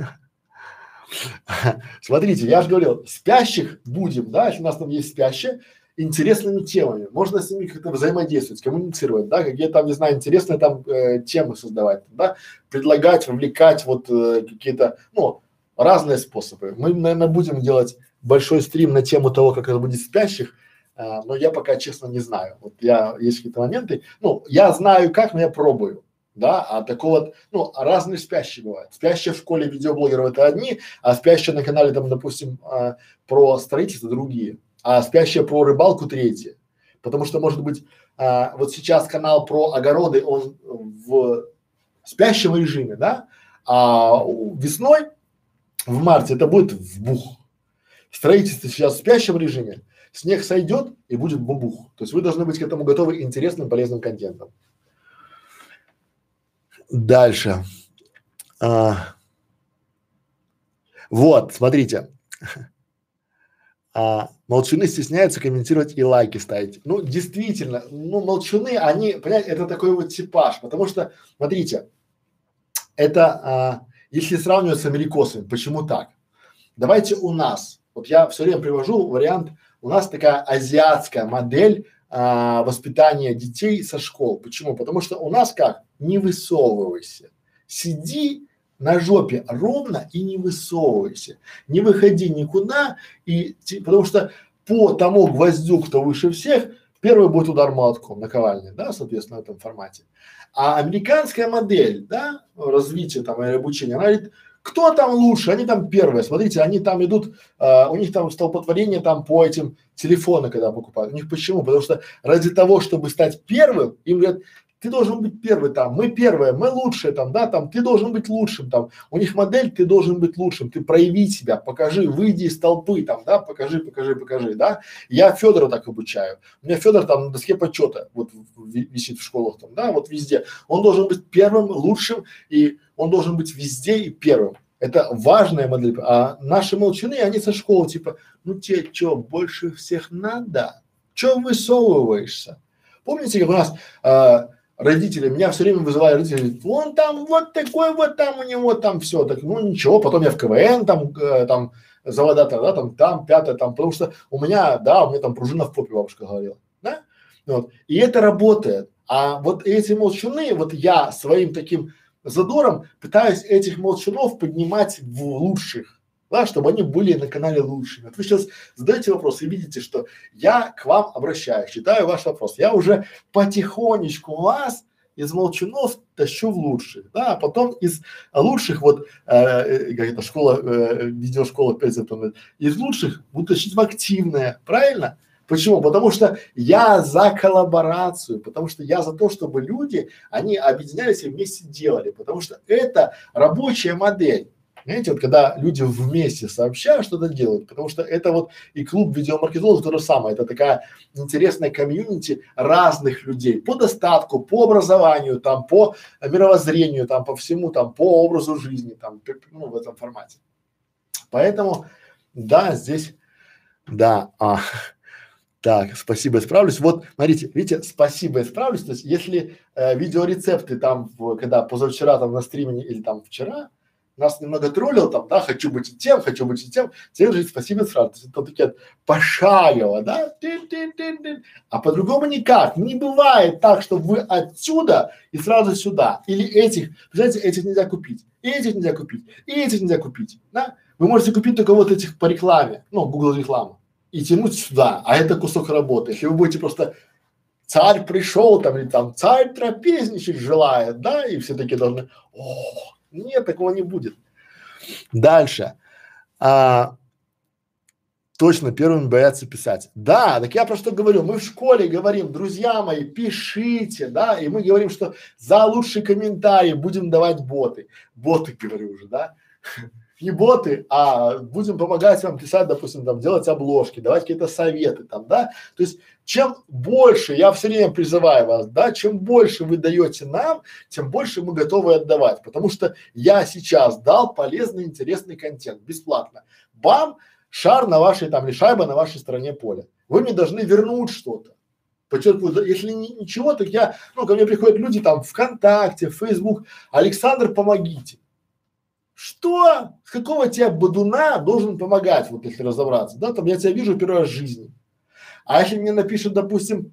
[LAUGHS] Смотрите, я же говорил, спящих будем, да, если у нас там есть спящие, интересными темами. Можно с ними как-то взаимодействовать, коммуницировать, да, какие там, не знаю, интересные там э, темы создавать, да, предлагать, вовлекать вот э, какие-то, ну, разные способы. Мы, наверное, будем делать большой стрим на тему того, как разбудить спящих, э, но я пока, честно, не знаю. Вот я, есть какие-то моменты, ну, я знаю как, но я пробую да, а такого ну, разные спящие бывают. Спящие в школе видеоблогеров это одни, а спящие на канале там, допустим, а, про строительство другие, а спящие про рыбалку третьи. Потому что, может быть, а, вот сейчас канал про огороды, он в спящем режиме, да, а весной, в марте, это будет в бух. Строительство сейчас в спящем режиме, снег сойдет и будет бубух. То есть вы должны быть к этому готовы интересным, полезным контентом. Дальше. А, вот, смотрите. А, молчуны стесняются комментировать и лайки ставить. Ну, действительно, ну, молчуны, они, понимаете, это такой вот типаж, потому что, смотрите, это, а, если сравнивать с америкосами, почему так? Давайте у нас, вот я все время привожу вариант, у нас такая азиатская модель а, воспитания детей со школ. Почему? Потому что у нас как? Не высовывайся. Сиди на жопе ровно и не высовывайся. Не выходи никуда и потому что по тому гвоздю, кто выше всех, первый будет удар молотком, наковальня, да, соответственно, в этом формате. А американская модель, да, развития там и обучения, она говорит, кто там лучше? Они там первые. Смотрите, они там идут, э, у них там столпотворение там по этим телефоны, когда покупают. У них почему? Потому что ради того, чтобы стать первым, им говорят, ты должен быть первый там, мы первые, мы лучшие там, да, там, ты должен быть лучшим там, у них модель, ты должен быть лучшим, ты прояви себя, покажи, выйди из толпы там, да, покажи, покажи, покажи, да. Я Федора так обучаю, у меня Федор там на доске почета вот висит в школах там, да, вот везде, он должен быть первым, лучшим и он должен быть везде и первым. Это важная модель. А наши молчуны, они со школы типа, ну тебе что, больше всех надо? Че высовываешься? Помните, как у нас э, родители, меня все время вызывали родители, он там вот такой вот там у него там все, так ну ничего, потом я в КВН там, э, там заводата, да, там, там, пятое, там, потому что у меня, да, у меня там пружина в попе бабушка говорила, да, вот, и это работает. А вот эти молчуны, вот я своим таким задором пытаюсь этих молчунов поднимать в лучших, да, чтобы они были на канале лучшими. Вот вы сейчас задаете вопрос и видите, что я к вам обращаюсь, читаю ваш вопрос. Я уже потихонечку вас из молчунов тащу в лучших, да, а потом из лучших, вот, э, э как это, школа, э, видеошкола 5 из лучших буду тащить в активное, правильно? Почему? Потому что я за коллаборацию, потому что я за то, чтобы люди, они объединялись и вместе делали, потому что это рабочая модель. Знаете, вот когда люди вместе сообщают, что-то делают, потому что это вот и клуб видеомаркетологов то же самое, это такая интересная комьюнити разных людей по достатку, по образованию, там, по мировоззрению, там, по всему, там, по образу жизни, там, ну, в этом формате. Поэтому, да, здесь, да, а, так, спасибо, исправлюсь. Вот, смотрите, видите, спасибо, исправлюсь. То есть, если э, видеорецепты там, в, когда позавчера там на стриме или там вчера, нас немного троллил там, да, хочу быть и тем, хочу быть и тем, теперь же спасибо сразу. То есть это такие пошагово, да, а по-другому никак. Не бывает так, чтобы вы отсюда и сразу сюда. Или этих, знаете, этих нельзя купить, и этих нельзя купить, и этих нельзя купить, да. Вы можете купить только вот этих по рекламе, ну, Google реклама и тянуть сюда, а это кусок работы. Если вы будете просто царь пришел там или там царь трапезничать желает, да, и все таки должны, о, нет, такого не будет. Дальше. А, точно первыми боятся писать. Да, так я про что говорю. Мы в школе говорим, друзья мои, пишите, да, и мы говорим, что за лучший комментарий будем давать боты. Боты, говорю уже, да. Не боты, а будем помогать вам писать, допустим, там, делать обложки, давать какие-то советы там, да. То есть, чем больше, я все время призываю вас, да, чем больше вы даете нам, тем больше мы готовы отдавать. Потому что я сейчас дал полезный, интересный контент бесплатно. Бам, шар на вашей там или шайба на вашей стороне поля. Вы мне должны вернуть что-то. Подчеркиваю, если ни, ничего, так я, ну, ко мне приходят люди там ВКонтакте, Фейсбук, Александр, помогите. Что? С какого тебя бодуна должен помогать, вот если разобраться, да, там я тебя вижу первый раз в жизни. А если мне напишет, допустим,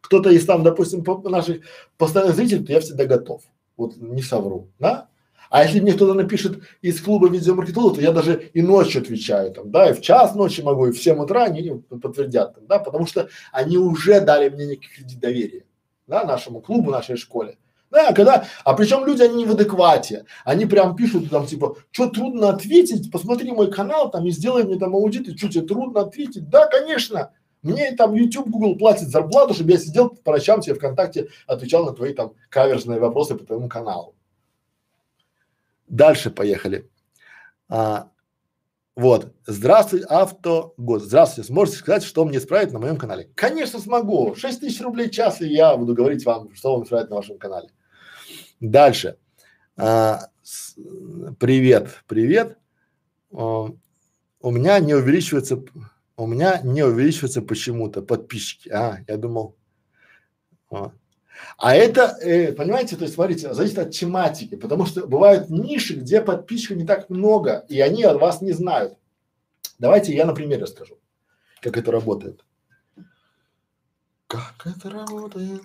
кто-то из там, допустим, наших постоянных зрителей, то я всегда готов. Вот не совру, да? А если мне кто-то напишет из клуба видеомаркетолога, то я даже и ночью отвечаю там, да, и в час ночи могу, и в 7 утра они подтвердят, там, да, потому что они уже дали мне некий кредит доверия, да, нашему клубу, нашей школе. Да, когда, а причем люди, они не в адеквате, они прям пишут там типа, что трудно ответить, посмотри мой канал там и сделай мне там аудит, и что тебе трудно ответить, да, конечно, мне там YouTube, Google платит зарплату, чтобы я сидел по ночам тебе ВКонтакте отвечал на твои там каверзные вопросы по твоему каналу. Дальше поехали. А, вот. Здравствуй, автогод. Здравствуйте. Сможете сказать, что мне исправить на моем канале? Конечно, смогу. 6 тысяч рублей в час, и я буду говорить вам, что вам исправить на вашем канале. Дальше. А, с, привет, привет. А, у меня не увеличивается, у меня не увеличивается почему-то подписчики. А, я думал. А, а это, э, понимаете, то есть смотрите, зависит от тематики, потому что бывают ниши, где подписчиков не так много, и они от вас не знают. Давайте я на примере расскажу, как это работает. Как это работает?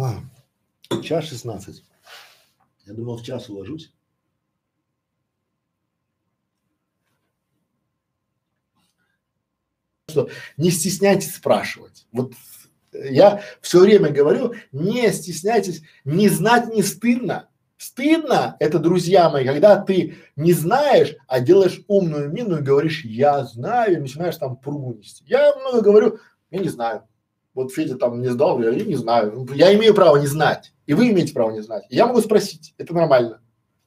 А, час 16. Я думал, в час уложусь. что не стесняйтесь спрашивать. Вот я все время говорю, не стесняйтесь, не знать не стыдно. Стыдно это, друзья мои, когда ты не знаешь, а делаешь умную мину и говоришь, я знаю, и начинаешь там пругу нести. Я много говорю, я не знаю. Вот Федя там не сдал, я, не знаю. Я имею право не знать, и вы имеете право не знать. Я могу спросить, это нормально.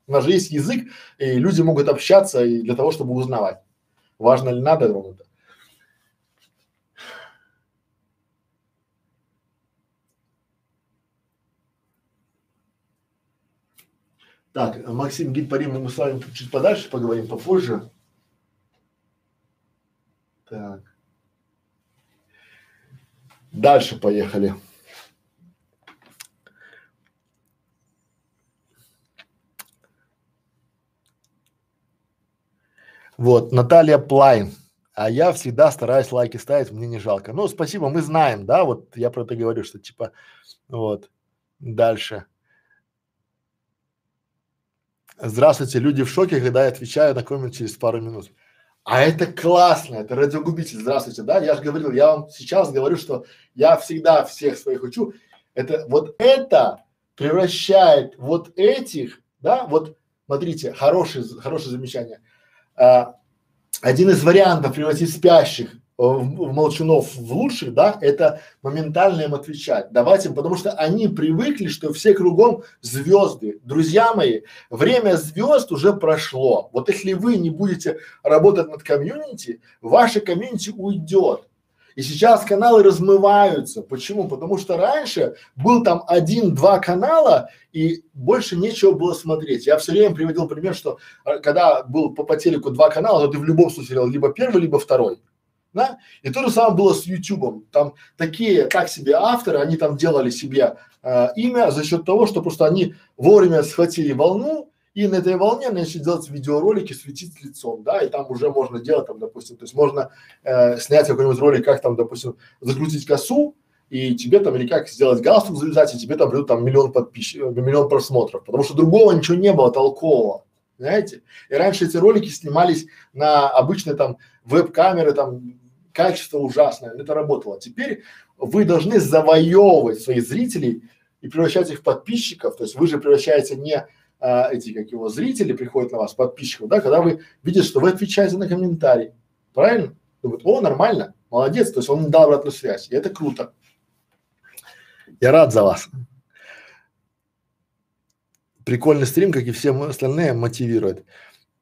У нас же есть язык, и люди могут общаться и для того, чтобы узнавать. Важно ли надо вам это. Так, Максим Гильпарим, мы с вами чуть подальше поговорим попозже. Так. Дальше поехали. Вот, Наталья Плайн. А я всегда стараюсь лайки ставить, мне не жалко. Ну, спасибо, мы знаем, да, вот я про это говорю, что типа, вот, дальше. Здравствуйте, люди в шоке, когда я отвечаю на коммент через пару минут. А это классно, это радиогубитель. Здравствуйте, да? Я же говорил, я вам сейчас говорю, что я всегда всех своих учу. Это вот это превращает вот этих, да, вот смотрите, хорошее, хорошее замечание. А, один из вариантов превратить спящих в молчунов в лучших, да, это моментально им отвечать, давать им, потому что они привыкли, что все кругом звезды. Друзья мои, время звезд уже прошло. Вот если вы не будете работать над комьюнити, ваше комьюнити уйдет. И сейчас каналы размываются. Почему? Потому что раньше был там один-два канала и больше нечего было смотреть. Я все время приводил пример, что а, когда был по, по телеку два канала, то ты в любом случае либо первый, либо второй да? И то же самое было с Ютубом. Там такие, как себе авторы, они там делали себе э, имя за счет того, что просто они вовремя схватили волну и на этой волне начали делать видеоролики, светить лицом, да, и там уже можно делать там, допустим, то есть можно э, снять какой-нибудь ролик, как там, допустим, закрутить косу, и тебе там, или как сделать галстук завязать, и тебе там придут там миллион подписчиков, миллион просмотров, потому что другого ничего не было толкового, знаете. И раньше эти ролики снимались на обычные там веб-камеры, там качество ужасное, это работало. Теперь вы должны завоевывать своих зрителей и превращать их в подписчиков, то есть вы же превращаете не а, эти, как его, зрители приходят на вас, подписчиков, да, когда вы видите, что вы отвечаете на комментарий, правильно? Думают, о, нормально, молодец, то есть он дал обратную связь, и это круто. Я рад за вас. Прикольный стрим, как и все остальные, мотивирует.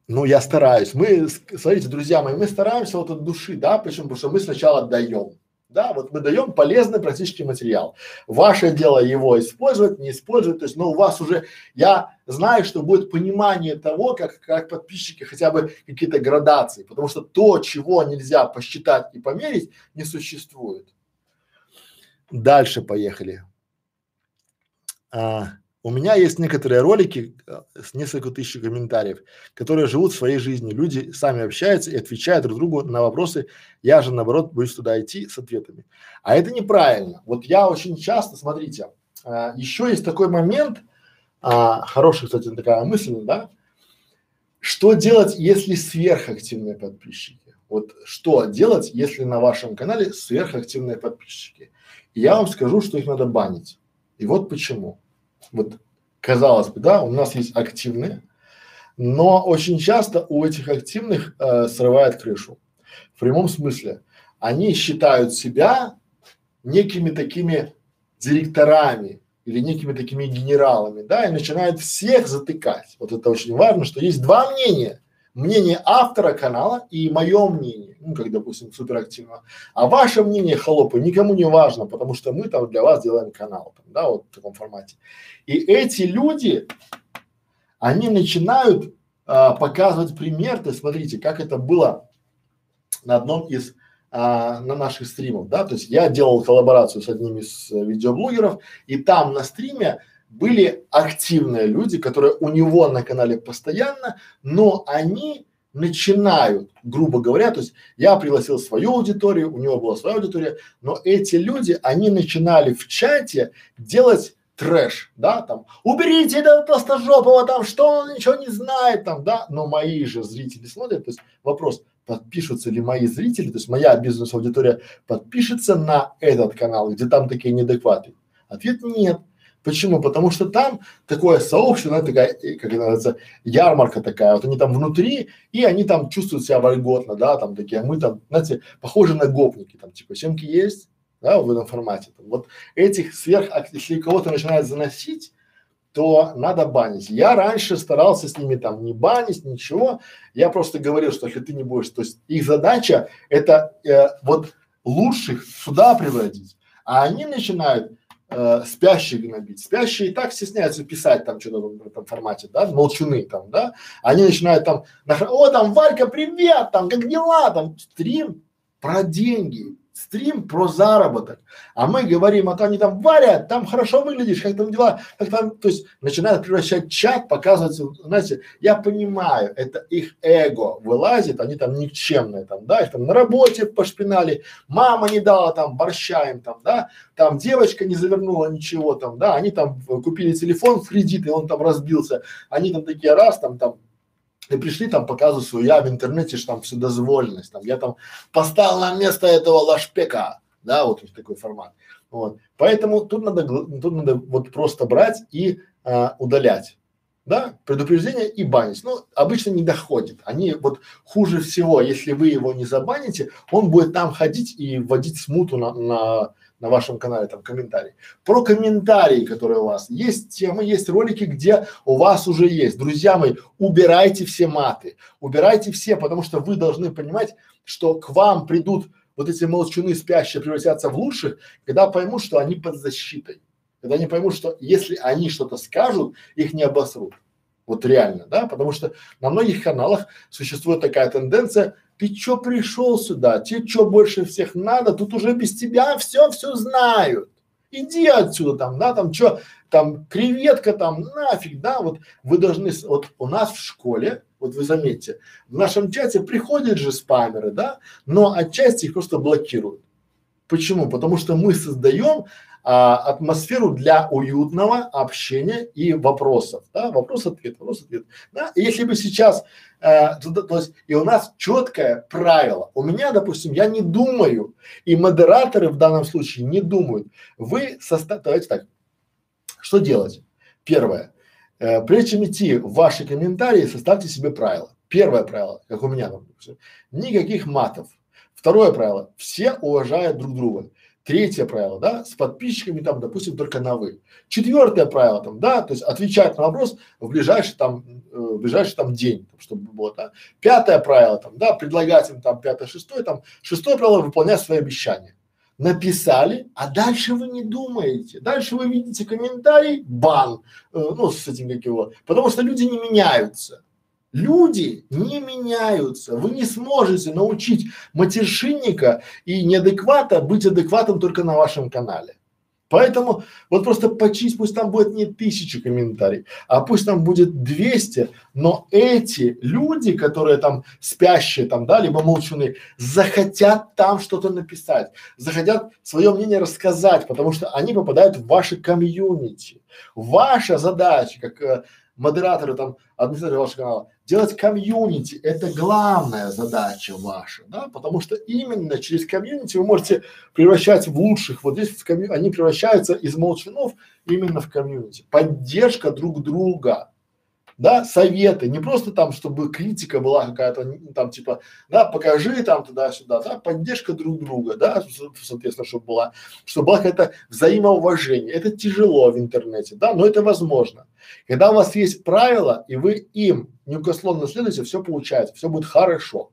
Ну, я стараюсь. Мы, смотрите, друзья мои, мы стараемся вот от души, да, почему? Потому что мы сначала даем. Да, вот мы даем полезный практический материал. Ваше дело его использовать, не использовать. То есть, но у вас уже, я знаю, что будет понимание того, как, как подписчики хотя бы какие-то градации, потому что то, чего нельзя посчитать и померить, не существует. Дальше поехали. А, у меня есть некоторые ролики э, с несколько тысяч комментариев, которые живут своей жизнью. Люди сами общаются и отвечают друг другу на вопросы. Я же, наоборот, боюсь туда идти с ответами. А это неправильно. Вот я очень часто, смотрите, а, еще есть такой момент, а, хорошая, кстати, такая мысль, да, что делать, если сверхактивные подписчики? Вот что делать, если на вашем канале сверхактивные подписчики? И я вам скажу, что их надо банить. И вот почему вот казалось бы, да, у нас есть активные, но очень часто у этих активных э, срывает крышу. В прямом смысле. Они считают себя некими такими директорами или некими такими генералами, да, и начинают всех затыкать. Вот это очень важно, что есть два мнения мнение автора канала и мое мнение, ну, как, допустим, суперактивного. А ваше мнение, холопы, никому не важно, потому что мы там для вас делаем канал, там, да, вот в таком формате. И эти люди, они начинают а, показывать пример, то есть смотрите, как это было на одном из а, на наших стримов, да, то есть я делал коллаборацию с одним из э, видеоблогеров, и там на стриме были активные люди, которые у него на канале постоянно, но они начинают, грубо говоря, то есть я пригласил свою аудиторию, у него была своя аудитория, но эти люди, они начинали в чате делать трэш, да, там, уберите этого толстожопого, там, что он ничего не знает, там, да, но мои же зрители смотрят, то есть вопрос, подпишутся ли мои зрители, то есть моя бизнес-аудитория подпишется на этот канал, где там такие неадекваты? Ответ нет. Почему? Потому что там такое сообщество, ну, такая, как это называется, ярмарка такая, вот они там внутри, и они там чувствуют себя вольготно, да, там такие, а мы там, знаете, похожи на гопники, там типа семки есть, да, в этом формате. Там, вот этих сверх, если кого-то начинает заносить, то надо банить. Я раньше старался с ними там не банить, ничего. Я просто говорил, что если ты не будешь, то есть их задача это э, вот лучших сюда приводить, а они начинают э, спящих гнобить. Спящие и так стесняются писать там что-то в этом формате, да, молчуны там, да. Они начинают там, о, там, Варька, привет, там, как дела, там, стрим про деньги, стрим про заработок, а мы говорим, а то они там варят, там хорошо выглядишь, как там дела, как там, то есть начинают превращать чат, показывать, знаете, я понимаю, это их эго вылазит, они там никчемные там, да, их там на работе пошпинали, мама не дала там борща им там, да, там девочка не завернула ничего там, да, они там купили телефон в кредит и он там разбился, они там такие раз там, там и пришли там показывают, что я в интернете, что там вседозволенность, там я там поставил на место этого лашпека, да, вот такой формат. Вот. Поэтому тут надо, тут надо вот просто брать и а, удалять. Да, предупреждение и банить. Ну, обычно не доходит. Они вот хуже всего, если вы его не забаните, он будет там ходить и вводить смуту на, на на вашем канале там комментарий. Про комментарии, которые у вас есть темы, есть ролики, где у вас уже есть. Друзья мои, убирайте все маты, убирайте все, потому что вы должны понимать, что к вам придут вот эти молчуны спящие превратятся в лучших, когда поймут, что они под защитой. Когда они поймут, что если они что-то скажут, их не обосрут. Вот реально, да, потому что на многих каналах существует такая тенденция ты чё пришел сюда? Тебе чё больше всех надо? Тут уже без тебя все, все знают. Иди отсюда там, да, там чё, там креветка там, нафиг, да, вот вы должны, вот у нас в школе, вот вы заметьте, в нашем чате приходят же спамеры, да, но отчасти их просто блокируют. Почему? Потому что мы создаем а, атмосферу для уютного общения и вопросов, да, вопрос-ответ, вопрос-ответ, да, и если бы сейчас, э, то, то есть, и у нас четкое правило, у меня, допустим, я не думаю, и модераторы в данном случае не думают, вы состав, давайте так, Что делать? Первое. Э, прежде чем идти в ваши комментарии, составьте себе правила. Первое правило, как у меня, допустим, никаких матов. Второе правило, все уважают друг друга. Третье правило, да, с подписчиками там, допустим, только на вы. Четвертое правило там, да, то есть отвечать на вопрос в ближайший там, э, в ближайший там день, чтобы было, да. Пятое правило там, да, предлагать им там пятое, шестое, там, шестое правило выполнять свои обещания. Написали, а дальше вы не думаете. Дальше вы видите комментарий, бан, э, ну, с этим как его, потому что люди не меняются. Люди не меняются. Вы не сможете научить матершинника и неадеквата быть адекватом только на вашем канале. Поэтому вот просто почисть, пусть там будет не тысячи комментариев, а пусть там будет 200, но эти люди, которые там спящие там, да, либо молчуны, захотят там что-то написать, захотят свое мнение рассказать, потому что они попадают в ваше комьюнити. Ваша задача, как э, модераторы там, администраторы вашего канала, делать комьюнити – это главная задача ваша, да, потому что именно через комьюнити вы можете превращать в лучших, вот здесь в комью, они превращаются из молчанов именно в комьюнити. Поддержка друг друга, да, советы, не просто там, чтобы критика была какая-то, там типа, да, покажи там туда-сюда, да, поддержка друг друга, да, соответственно, чтобы была, чтобы была какая-то взаимоуважение. Это тяжело в интернете, да, но это возможно. Когда у вас есть правила, и вы им неукословно следуете, все получается, все будет хорошо.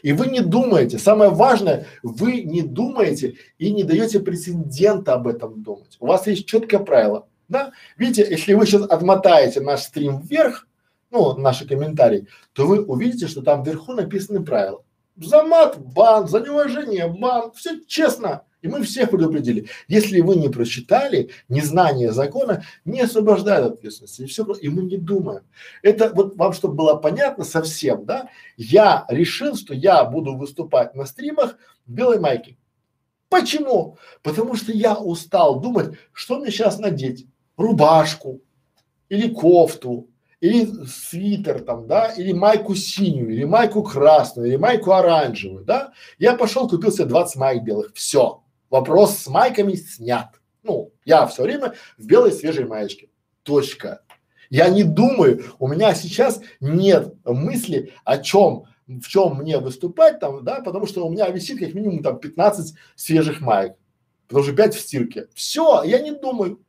И вы не думаете, самое важное, вы не думаете и не даете прецедента об этом думать. У вас есть четкое правило, да? Видите, если вы сейчас отмотаете наш стрим вверх, ну, наши комментарии, то вы увидите, что там вверху написаны правила. За мат бан, за неуважение бан, все честно. И мы всех предупредили. Если вы не прочитали, незнание закона не освобождает от ответственности. И все, и мы не думаем. Это вот вам, чтобы было понятно совсем, да, я решил, что я буду выступать на стримах в белой майке. Почему? Потому что я устал думать, что мне сейчас надеть рубашку или кофту или свитер там, да, или майку синюю, или майку красную, или майку оранжевую, да, я пошел купил себе 20 майк белых, все, вопрос с майками снят. Ну, я все время в белой свежей маечке, точка. Я не думаю, у меня сейчас нет мысли о чем, в чем мне выступать там, да, потому что у меня висит как минимум там 15 свежих маек, потому что 5 в стирке. Все, я не думаю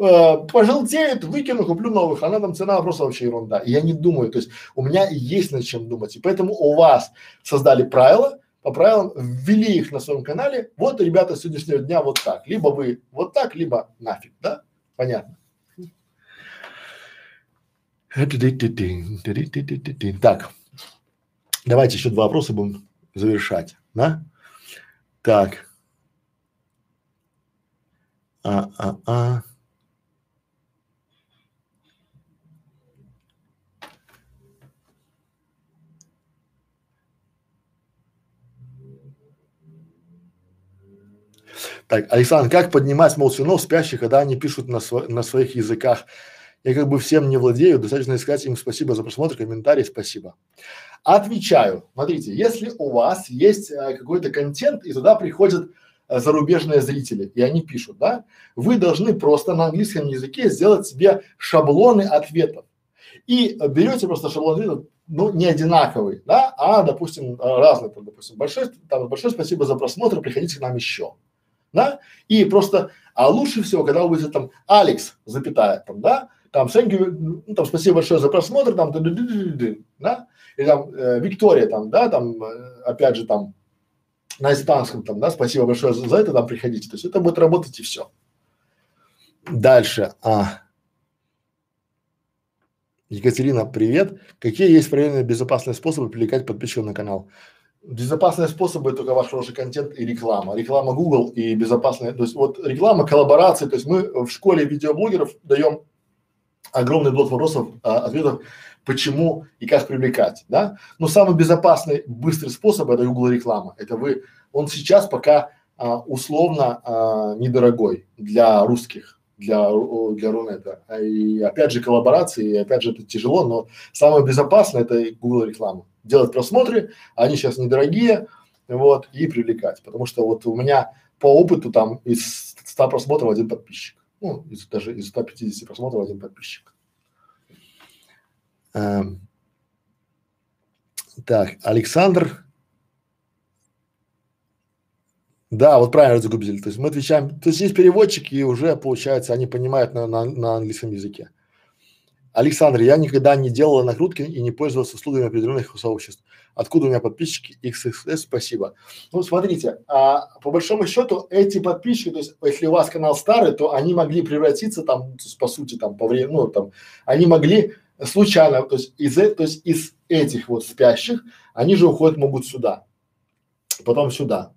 э, пожелтеет, выкину, куплю новых, она там цена просто вообще ерунда. Я не думаю, то есть у меня есть над чем думать. И поэтому у вас создали правила, по правилам ввели их на своем канале. Вот, ребята, с сегодняшнего дня вот так. Либо вы вот так, либо нафиг, да? Понятно. Так, давайте еще два вопроса будем завершать, да? Так. А, а, а. Так, Александр, как поднимать молчунов спящих, когда они пишут на, сво на своих языках? Я как бы всем не владею, достаточно сказать им спасибо за просмотр, комментарий, спасибо. Отвечаю. Смотрите, если у вас есть э, какой-то контент и туда приходят э, зарубежные зрители, и они пишут, да, вы должны просто на английском языке сделать себе шаблоны ответов. И берете просто шаблон ответов, ну, не одинаковый, да, а, допустим, разный, там, допустим, большое, там, большое спасибо за просмотр, приходите к нам еще да, и просто, а лучше всего, когда вы там Алекс, запятая, там, да, там, thank you, ну, там, спасибо большое за просмотр, там, да, или там э, Виктория, там, да, там, э, опять же, там, на испанском, там, да, спасибо большое за, за это, там, приходите, то есть это будет работать и все. Дальше, а. Екатерина, привет. Какие есть проверенные безопасные способы привлекать подписчиков на канал? Безопасные способы только ваш хороший контент и реклама. Реклама Google и безопасная, то есть вот реклама, коллаборации, то есть мы в школе видеоблогеров даем огромный блок вопросов, а, ответов, почему и как привлекать, да. Но самый безопасный, быстрый способ это Google реклама. Это вы, он сейчас пока а, условно а, недорогой для русских, для, для Рунета. И опять же коллаборации, и опять же это тяжело, но самое безопасное это Google реклама делать просмотры, они сейчас недорогие, вот, и привлекать. Потому что вот у меня по опыту там из 100 просмотров один подписчик. Ну, из, даже из 150 просмотров один подписчик. Эм. Так, Александр. Да, вот правильно загубили. То есть мы отвечаем, то есть есть переводчики, и уже получается они понимают на, на, на английском языке. Александр, я никогда не делал накрутки и не пользовался услугами определенных сообществ. Откуда у меня подписчики? XXS, спасибо. Ну, смотрите, а, по большому счету эти подписчики, то есть если у вас канал старый, то они могли превратиться там, есть, по сути, там, по времени, ну, там, они могли случайно, то есть из, то есть из этих вот спящих, они же уходят могут сюда, потом сюда,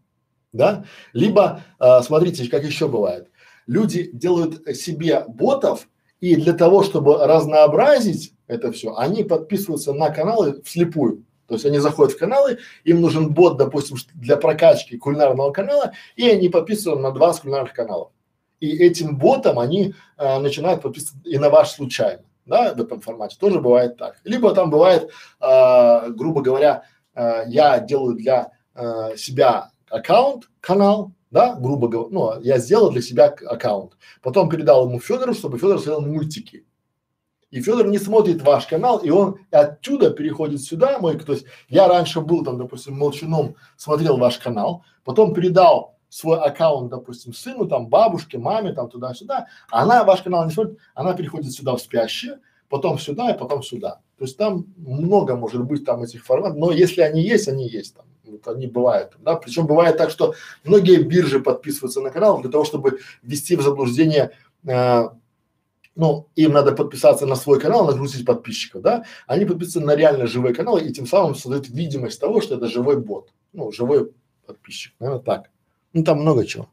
да? Либо, а, смотрите, как еще бывает, люди делают себе ботов, и для того, чтобы разнообразить это все, они подписываются на каналы вслепую. То есть они заходят в каналы, им нужен бот, допустим, для прокачки кулинарного канала, и они подписываются на два кулинарных канала. И этим ботом они э, начинают подписываться и на ваш случайно, да, в этом формате. Тоже бывает так. Либо там бывает, э, грубо говоря, э, я делаю для э, себя аккаунт, канал, да, грубо говоря, ну, я сделал для себя аккаунт, потом передал ему Федору, чтобы Федор сделал мультики. И Федор не смотрит ваш канал, и он оттуда переходит сюда, мой, то есть я раньше был там, допустим, молчуном, смотрел ваш канал, потом передал свой аккаунт, допустим, сыну, там, бабушке, маме, там, туда-сюда, она ваш канал не смотрит, она переходит сюда в спящее, потом сюда и потом сюда. То есть там много может быть там этих форматов, но если они есть, они есть там вот они бывают, да, причем бывает так, что многие биржи подписываются на канал для того, чтобы ввести в заблуждение, э, ну, им надо подписаться на свой канал, нагрузить подписчиков, да, они подписываются на реально живой канал и тем самым создают видимость того, что это живой бот, ну, живой подписчик, наверное, так. Ну, там много чего.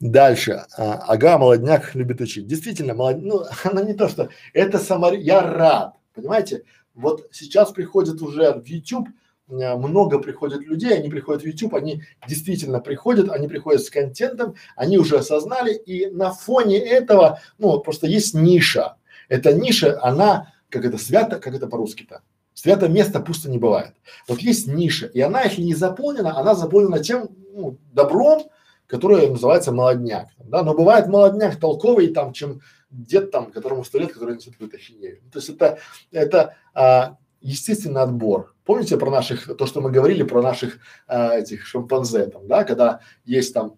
Дальше. А, ага, молодняк любит учить. Действительно, молод... ну, [LAUGHS] она не то, что это сама, я рад, понимаете? Вот сейчас приходит уже в YouTube Э, много приходит людей, они приходят в YouTube, они действительно приходят, они приходят с контентом, они уже осознали, и на фоне этого, ну, просто есть ниша. Эта ниша, она, как это свято, как это по-русски-то? Свято место пусто не бывает. Вот есть ниша, и она, если не заполнена, она заполнена тем ну, добром, которое называется молодняк, да, но бывает молодняк толковый там, чем дед там, которому сто лет, который несет какую-то ахинею. То есть это, это а, естественный отбор. Помните про наших, то, что мы говорили про наших э, этих шимпанзе там, да, когда есть там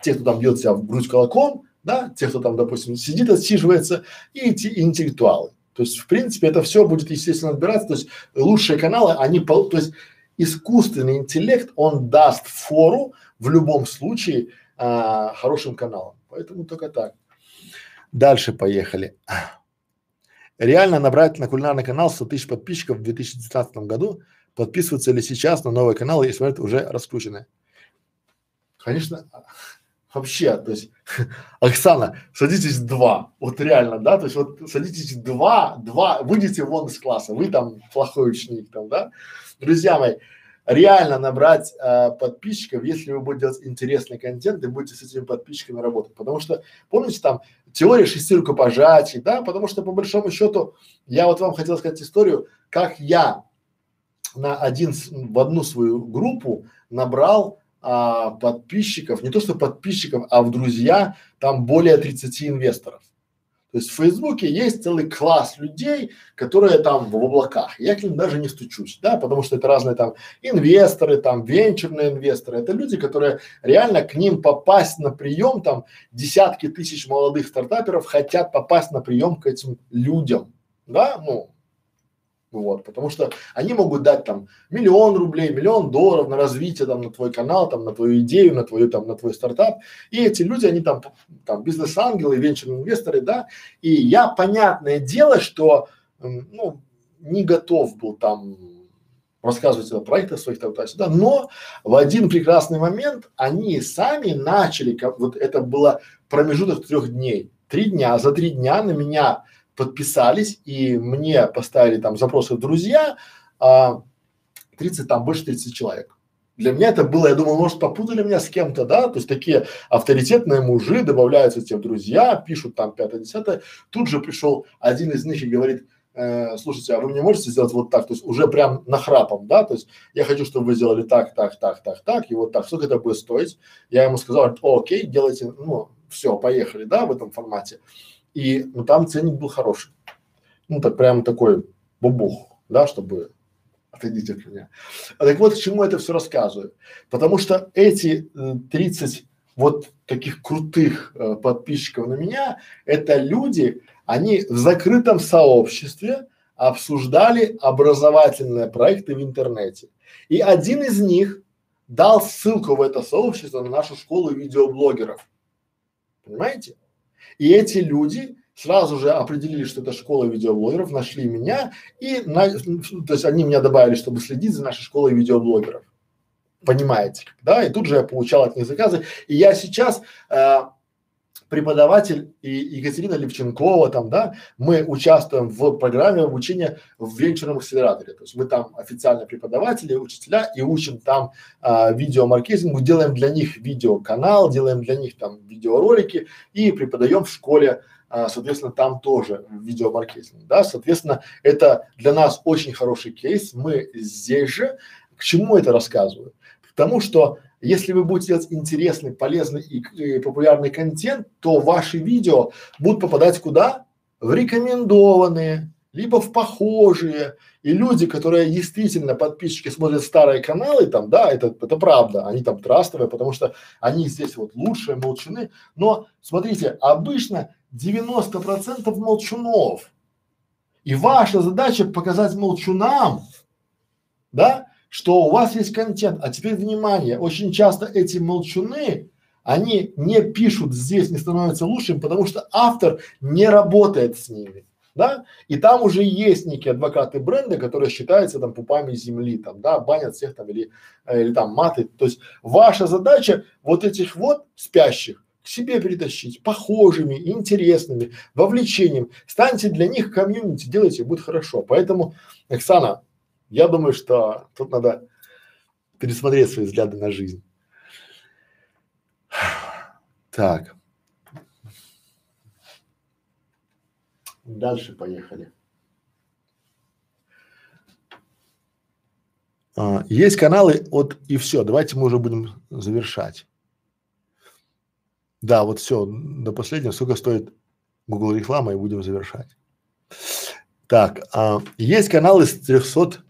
те, кто там бьет себя в грудь кулаком, да, те, кто там, допустим, сидит, отсиживается, и эти интеллектуалы. То есть, в принципе, это все будет естественно отбираться, то есть лучшие каналы, они, то есть искусственный интеллект, он даст фору в любом случае а, хорошим каналам. Поэтому только так. Дальше поехали реально набрать на кулинарный канал 100 тысяч подписчиков в 2019 году, подписываться ли сейчас на новый канал, если это уже раскручены? Конечно, вообще, то есть, [LAUGHS] Оксана, садитесь два, вот реально, да, то есть вот садитесь два, два, выйдите вон из класса, вы там плохой ученик там, да, друзья мои, реально набрать э, подписчиков, если вы будете делать интересный контент и будете с этими подписчиками работать. Потому что, помните там теория шести рукопожатий, да, потому что по большому счету я вот вам хотел сказать историю, как я на один, в одну свою группу набрал а, подписчиков, не то что подписчиков, а в друзья там более 30 инвесторов. То есть в Фейсбуке есть целый класс людей, которые там в облаках. Я к ним даже не стучусь, да, потому что это разные там инвесторы, там венчурные инвесторы. Это люди, которые реально к ним попасть на прием, там десятки тысяч молодых стартаперов хотят попасть на прием к этим людям, да, ну вот, потому что они могут дать там миллион рублей, миллион долларов на развитие там на твой канал, там на твою идею, на твою там на твой стартап. И эти люди, они там там бизнес-ангелы, венчурные инвесторы, да. И я понятное дело, что ну не готов был там рассказывать о проектах своих туда-сюда, но в один прекрасный момент они сами начали, как вот это было промежуток трех дней, три дня, за три дня на меня подписались и мне поставили там запросы в друзья, а, 30, там больше 30 человек. Для меня это было, я думал, может попутали меня с кем-то, да, то есть такие авторитетные мужи добавляются тебе в друзья, пишут там пятое, десятое. Тут же пришел один из них и говорит, э, слушайте, а вы мне можете сделать вот так, то есть уже прям нахрапом, да, то есть я хочу, чтобы вы сделали так, так, так, так, так, и вот так, сколько это будет стоить? Я ему сказал, окей, делайте, ну, все, поехали, да, в этом формате. И, ну, там ценник был хороший. Ну, так прям такой бубух, да, чтобы отойдите от меня. А так вот, к чему это все рассказываю? Потому что эти э, 30 вот таких крутых э, подписчиков на меня, это люди, они в закрытом сообществе обсуждали образовательные проекты в интернете. И один из них дал ссылку в это сообщество на нашу школу видеоблогеров. Понимаете? И эти люди сразу же определили, что это школа видеоблогеров, нашли меня и, на, то есть они меня добавили, чтобы следить за нашей школой видеоблогеров. Понимаете, да? И тут же я получал от них заказы. И я сейчас э, преподаватель и Екатерина Левченкова там, да, мы участвуем в программе обучения в венчурном акселераторе. То есть мы там официально преподаватели, учителя и учим там а, видеомаркетингу, делаем для них видеоканал, делаем для них там видеоролики и преподаем в школе а, соответственно, там тоже видеомаркетинг, да, соответственно, это для нас очень хороший кейс, мы здесь же, к чему это рассказываю? К тому, что если вы будете делать интересный, полезный и, и популярный контент, то ваши видео будут попадать куда? В рекомендованные, либо в похожие. И люди, которые действительно подписчики смотрят старые каналы, там, да, это, это правда, они там трастовые, потому что они здесь вот лучшие, молчуны. Но смотрите, обычно 90% молчунов. И ваша задача показать молчунам, да, что у вас есть контент. А теперь внимание, очень часто эти молчуны, они не пишут здесь, не становятся лучшим, потому что автор не работает с ними. Да? И там уже есть некие адвокаты бренда, которые считаются там пупами земли, там, да, банят всех там или, э, или там маты. То есть ваша задача вот этих вот спящих к себе перетащить, похожими, интересными, вовлечением. Станьте для них комьюнити, делайте, будет хорошо. Поэтому, Оксана, я думаю, что тут надо пересмотреть свои взгляды на жизнь. Так. Дальше поехали. А, есть каналы от и все. Давайте мы уже будем завершать. Да, вот все, до последнего. Сколько стоит Google реклама и будем завершать. Так, а, есть каналы с 300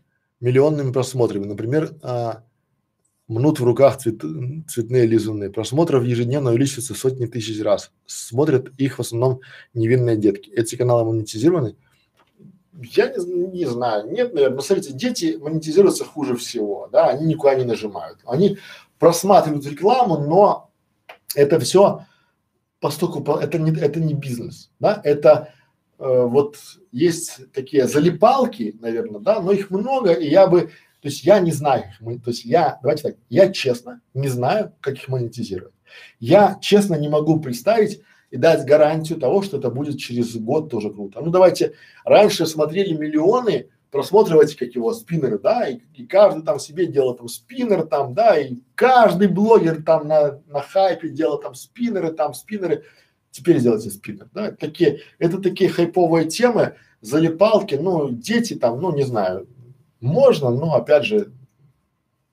миллионными просмотрами. Например, а, мнут в руках цвет, цветные лизуны. Просмотров ежедневно увеличивается сотни тысяч раз. Смотрят их в основном невинные детки. Эти каналы монетизированы? Я не, не знаю. Нет, наверное. Но смотрите, дети монетизируются хуже всего, да, они никуда не нажимают. Они просматривают рекламу, но это все поскольку это не, это не бизнес, да, это вот есть такие залипалки, наверное, да, но их много, и я бы, то есть я не знаю их, то есть я, давайте так, я честно не знаю, как их монетизировать. Я честно не могу представить и дать гарантию того, что это будет через год тоже круто. Ну давайте, раньше смотрели миллионы, просматривать как его спиннеры, да, и, и каждый там себе делал там спиннер там, да, и каждый блогер там на, на хайпе делал там спиннеры, там спиннеры, теперь сделайте спиннер, да, такие, это такие хайповые темы, залипалки, ну, дети там, ну, не знаю, можно, но опять же,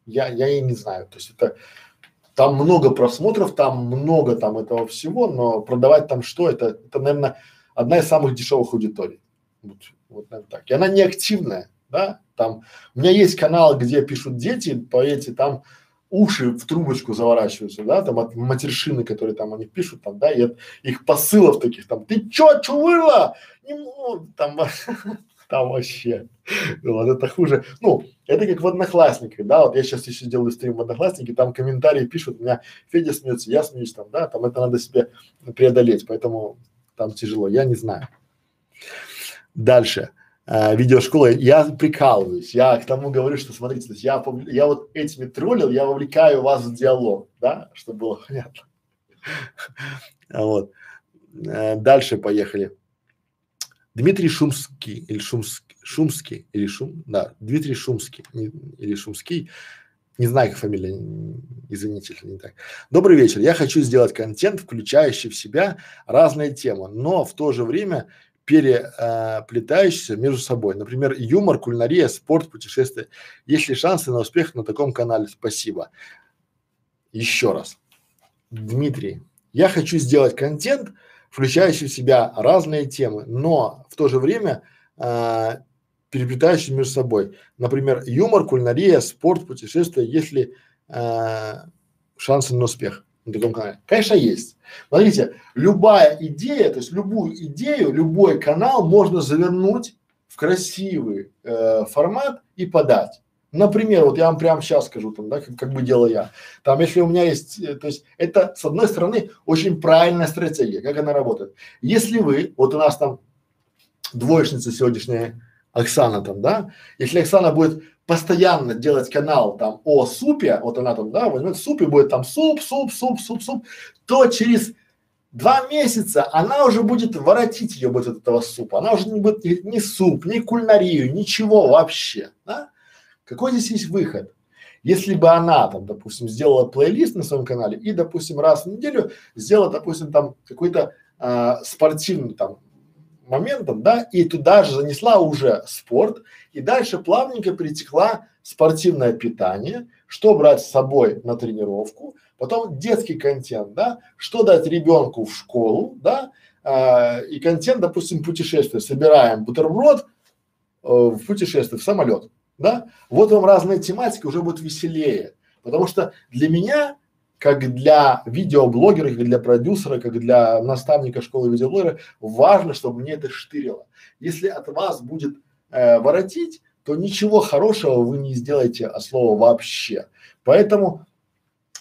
я, я и не знаю, то есть это, там много просмотров, там много там этого всего, но продавать там что, это, это, наверное, одна из самых дешевых аудиторий. Вот, вот наверное, так. И она не активная, да, там, у меня есть канал, где пишут дети, по эти там уши в трубочку заворачиваются, да, там от матершины, которые там они пишут, там, да, и от их посылов таких, там, ты чё, чувырла? Не, ну, там, [LAUGHS] там вообще, вот это хуже. Ну, это как в Одноклассниках, да, вот я сейчас еще делаю стрим в Одноклассники, там комментарии пишут, у меня Федя смеется, я смеюсь там, да, там это надо себе преодолеть, поэтому там тяжело, я не знаю. Дальше э, видеошкола, я прикалываюсь, я к тому говорю, что смотрите, я, я вот этими троллил, я вовлекаю вас в диалог, да, чтобы было [LAUGHS] понятно. Вот. Э, дальше поехали. Дмитрий Шумский или Шумский, Шумский или Шум, да, Дмитрий Шумский или Шумский, не знаю, как фамилия, извините, если не так. Добрый вечер. Я хочу сделать контент, включающий в себя разные темы, но в то же время переплетающиеся между собой. Например, юмор, кулинария, спорт, путешествия. Есть ли шансы на успех на таком канале? Спасибо. Еще раз. Дмитрий, я хочу сделать контент, включающий в себя разные темы, но в то же время а, переплетающие между собой. Например, юмор, кулинария, спорт, путешествия, если а, шансы на успех на таком канале? Конечно, есть. Смотрите, любая идея, то есть любую идею, любой канал можно завернуть в красивый э, формат и подать. Например, вот я вам прямо сейчас скажу, там, да, как, как бы делаю я. Там, если у меня есть, э, то есть это, с одной стороны, очень правильная стратегия, как она работает. Если вы, вот у нас там двоечница сегодняшняя Оксана там, да, если Оксана будет постоянно делать канал там о супе, вот она там, да, возьмет суп и будет там суп, суп, суп, суп, суп, то через два месяца она уже будет воротить ее будет от этого супа. Она уже не будет ни, ни суп, ни кулинарию, ничего вообще, да. Какой здесь есть выход? Если бы она там, допустим, сделала плейлист на своем канале и, допустим, раз в неделю сделала, допустим, там какой-то а, спортивный там моментом, да, и туда же занесла уже спорт, и дальше плавненько перетекла спортивное питание, что брать с собой на тренировку, потом детский контент, да, что дать ребенку в школу, да, э, и контент, допустим, путешествие, собираем бутерброд э, в путешествие, в самолет, да, вот вам разная тематика, уже будет веселее, потому что для меня как для видеоблогера, как для продюсера, как для наставника школы видеоблогера, важно, чтобы мне это штырило. Если от вас будет э, воротить, то ничего хорошего вы не сделаете от слова вообще. Поэтому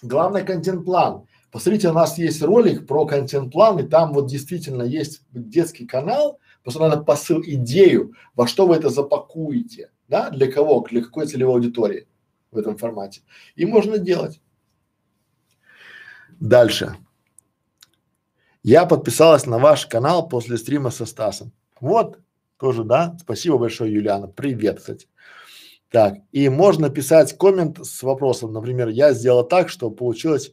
главный контент-план. Посмотрите, у нас есть ролик про контент-план, и там вот действительно есть детский канал, просто надо посыл, идею, во что вы это запакуете, да, для кого, для какой целевой аудитории в этом формате. И можно делать. Дальше. Я подписалась на ваш канал после стрима со Стасом. Вот, тоже, да? Спасибо большое, Юлиана. Привет, кстати. Так, и можно писать коммент с вопросом, например, я сделала так, что получилось…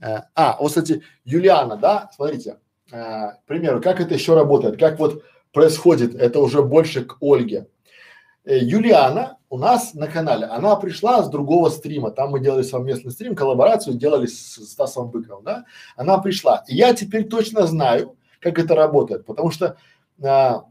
Э, а, вот, кстати, Юлиана, да, смотрите, э, к примеру, как это еще работает, как вот происходит, это уже больше к Ольге. Э, Юлиана у нас на канале, она пришла с другого стрима, там мы делали совместный стрим, коллаборацию делали с Стасом Быковым, да, она пришла. И я теперь точно знаю, как это работает, потому что а,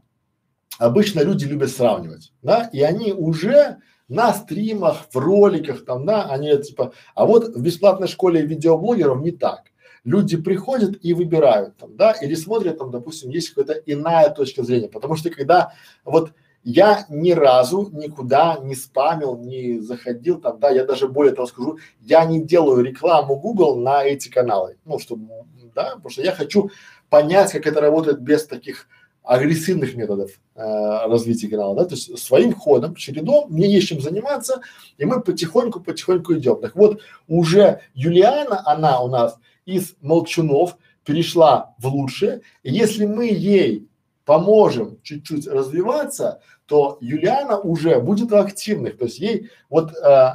обычно люди любят сравнивать, да, и они уже на стримах, в роликах там, да, они типа, а вот в бесплатной школе видеоблогеров не так. Люди приходят и выбирают там, да, или смотрят там, допустим, есть какая-то иная точка зрения, потому что когда вот я ни разу никуда не спамил, не заходил там, да, я даже более того скажу, я не делаю рекламу Google на эти каналы, ну, чтобы, да, потому что я хочу понять, как это работает без таких агрессивных методов э, развития канала, да, то есть своим ходом, чередом, мне есть чем заниматься, и мы потихоньку-потихоньку идем. Так вот, уже Юлиана, она у нас из молчунов перешла в лучшее, если мы ей поможем чуть-чуть развиваться, то Юлиана уже будет в активных. То есть ей вот э,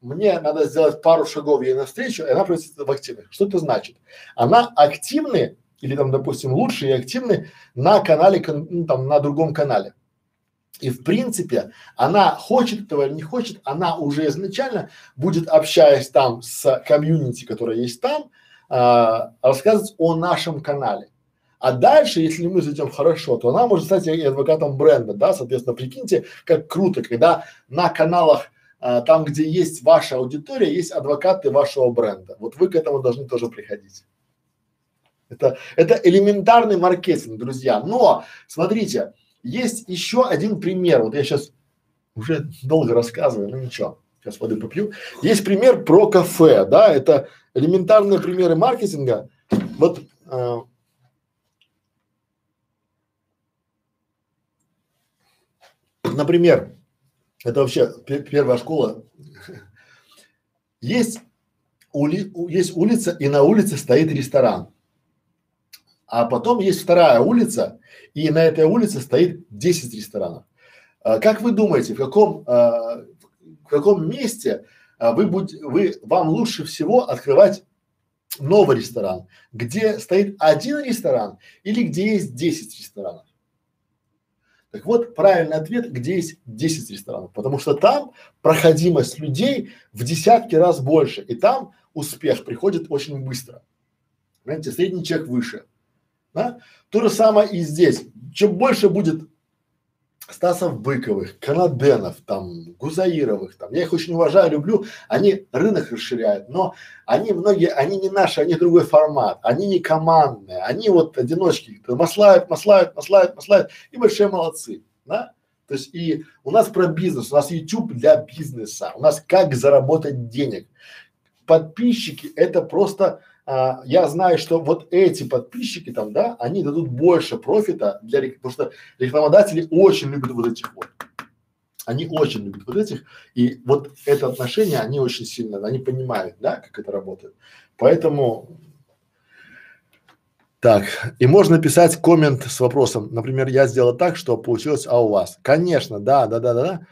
мне надо сделать пару шагов ей навстречу, и она превратится в активных. Что это значит? Она активны или там, допустим, лучше и активны на канале, ну, там, на другом канале. И в принципе, она хочет этого или не хочет, она уже изначально будет, общаясь там с комьюнити, которая есть там, а, рассказывать о нашем канале. А дальше, если мы зайдем хорошо, то она может стать и адвокатом бренда, да, соответственно, прикиньте, как круто, когда на каналах а, там, где есть ваша аудитория, есть адвокаты вашего бренда. Вот вы к этому должны тоже приходить. Это, это элементарный маркетинг, друзья. Но, смотрите, есть еще один пример. Вот я сейчас уже долго рассказываю, но ничего. Сейчас воды попью. Есть пример про кафе, да, это элементарные примеры маркетинга. Вот э, например, это вообще первая школа. Есть, ули, есть улица, и на улице стоит ресторан. А потом есть вторая улица, и на этой улице стоит 10 ресторанов. А, как вы думаете, в каком, а, в каком месте а, вы будь, вы, вам лучше всего открывать новый ресторан, где стоит один ресторан или где есть 10 ресторанов? Так вот, правильный ответ, где есть 10 ресторанов, потому что там проходимость людей в десятки раз больше, и там успех приходит очень быстро. Понимаете, средний чек выше. Да? То же самое и здесь. Чем больше будет Стасов Быковых, Канаденов, там, Гузаировых, там, я их очень уважаю, люблю, они рынок расширяют, но они многие, они не наши, они другой формат, они не командные, они вот одиночки, маслают, маслают, маслают, маслают. И большие молодцы, да? То есть и у нас про бизнес, у нас YouTube для бизнеса, у нас как заработать денег. Подписчики это просто а, я знаю, что вот эти подписчики там, да, они дадут больше профита для, потому что рекламодатели очень любят вот этих вот. Они очень любят вот этих, и вот это отношение, они очень сильно, они понимают, да, как это работает. Поэтому так, и можно писать коммент с вопросом, например, я сделал так, что получилось, а у вас? Конечно, да, да, да, да, да.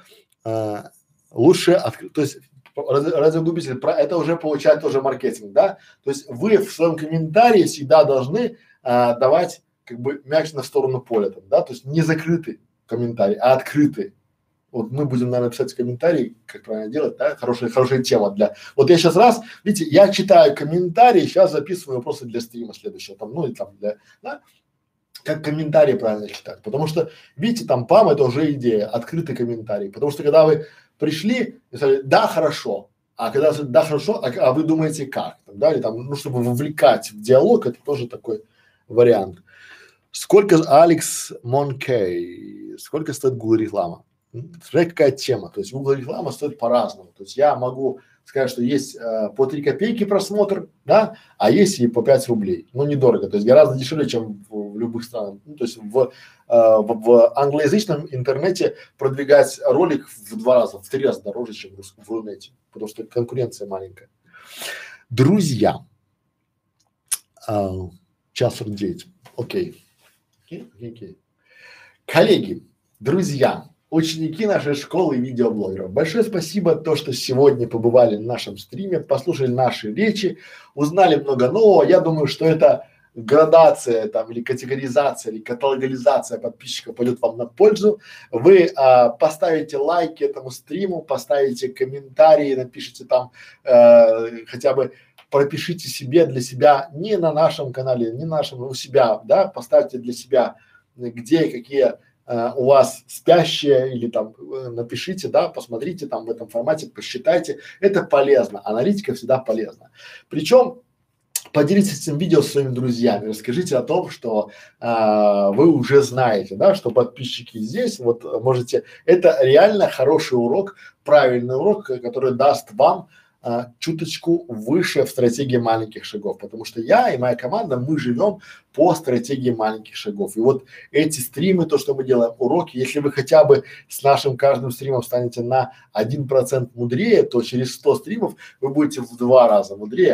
А, лучше, открыть, то есть радиогубитель, про это уже получает тоже маркетинг, да? То есть вы в своем комментарии всегда должны а, давать как бы мяч на сторону поля, там, да? То есть не закрытый комментарий, а открытый. Вот мы будем, наверное, писать комментарий, как правильно делать, да? Хорошая, хорошая тема для. Вот я сейчас раз, видите, я читаю комментарии, сейчас записываю вопросы для стрима следующего, там, ну и там для, да? как комментарии правильно читать. Потому что, видите, там ПАМ это уже идея, открытый комментарий. Потому что когда вы пришли и сказали, да, хорошо, а когда да, хорошо, а, а вы думаете как, там, да, или там, ну, чтобы вовлекать в диалог, это тоже такой вариант. Сколько Алекс Монкей, сколько стоит Google реклама? Смотря какая тема, то есть Google реклама стоит по-разному, то есть я могу сказать, что есть э, по 3 копейки просмотр, да, а есть и по 5 рублей, ну недорого, то есть гораздо дешевле, чем в, в любых странах, ну, то есть в, э, в, в англоязычном интернете продвигать ролик в два раза, в три раза дороже, чем в, в Рунете, потому что конкуренция маленькая. Друзья, э, час 49, окей, окей, окей, коллеги, друзья, ученики нашей школы видеоблогеров. Большое спасибо то, что сегодня побывали на нашем стриме, послушали наши речи, узнали много нового. Я думаю, что это градация там или категоризация или каталогизация подписчиков пойдет вам на пользу. Вы а, поставите лайки этому стриму, поставите комментарии, напишите там э, хотя бы пропишите себе для себя не на нашем канале, не на нашем, у себя, да, поставьте для себя где какие э, у вас спящие или там э, напишите, да, посмотрите там в этом формате, посчитайте. Это полезно. Аналитика всегда полезна. Причем поделитесь этим видео с своими друзьями, расскажите о том, что а, вы уже знаете, да, что подписчики здесь, вот можете, это реально хороший урок, правильный урок, который даст вам а, чуточку выше в стратегии маленьких шагов, потому что я и моя команда, мы живем по стратегии маленьких шагов. И вот эти стримы, то, что мы делаем, уроки, если вы хотя бы с нашим каждым стримом станете на один процент мудрее, то через 100 стримов вы будете в два раза мудрее.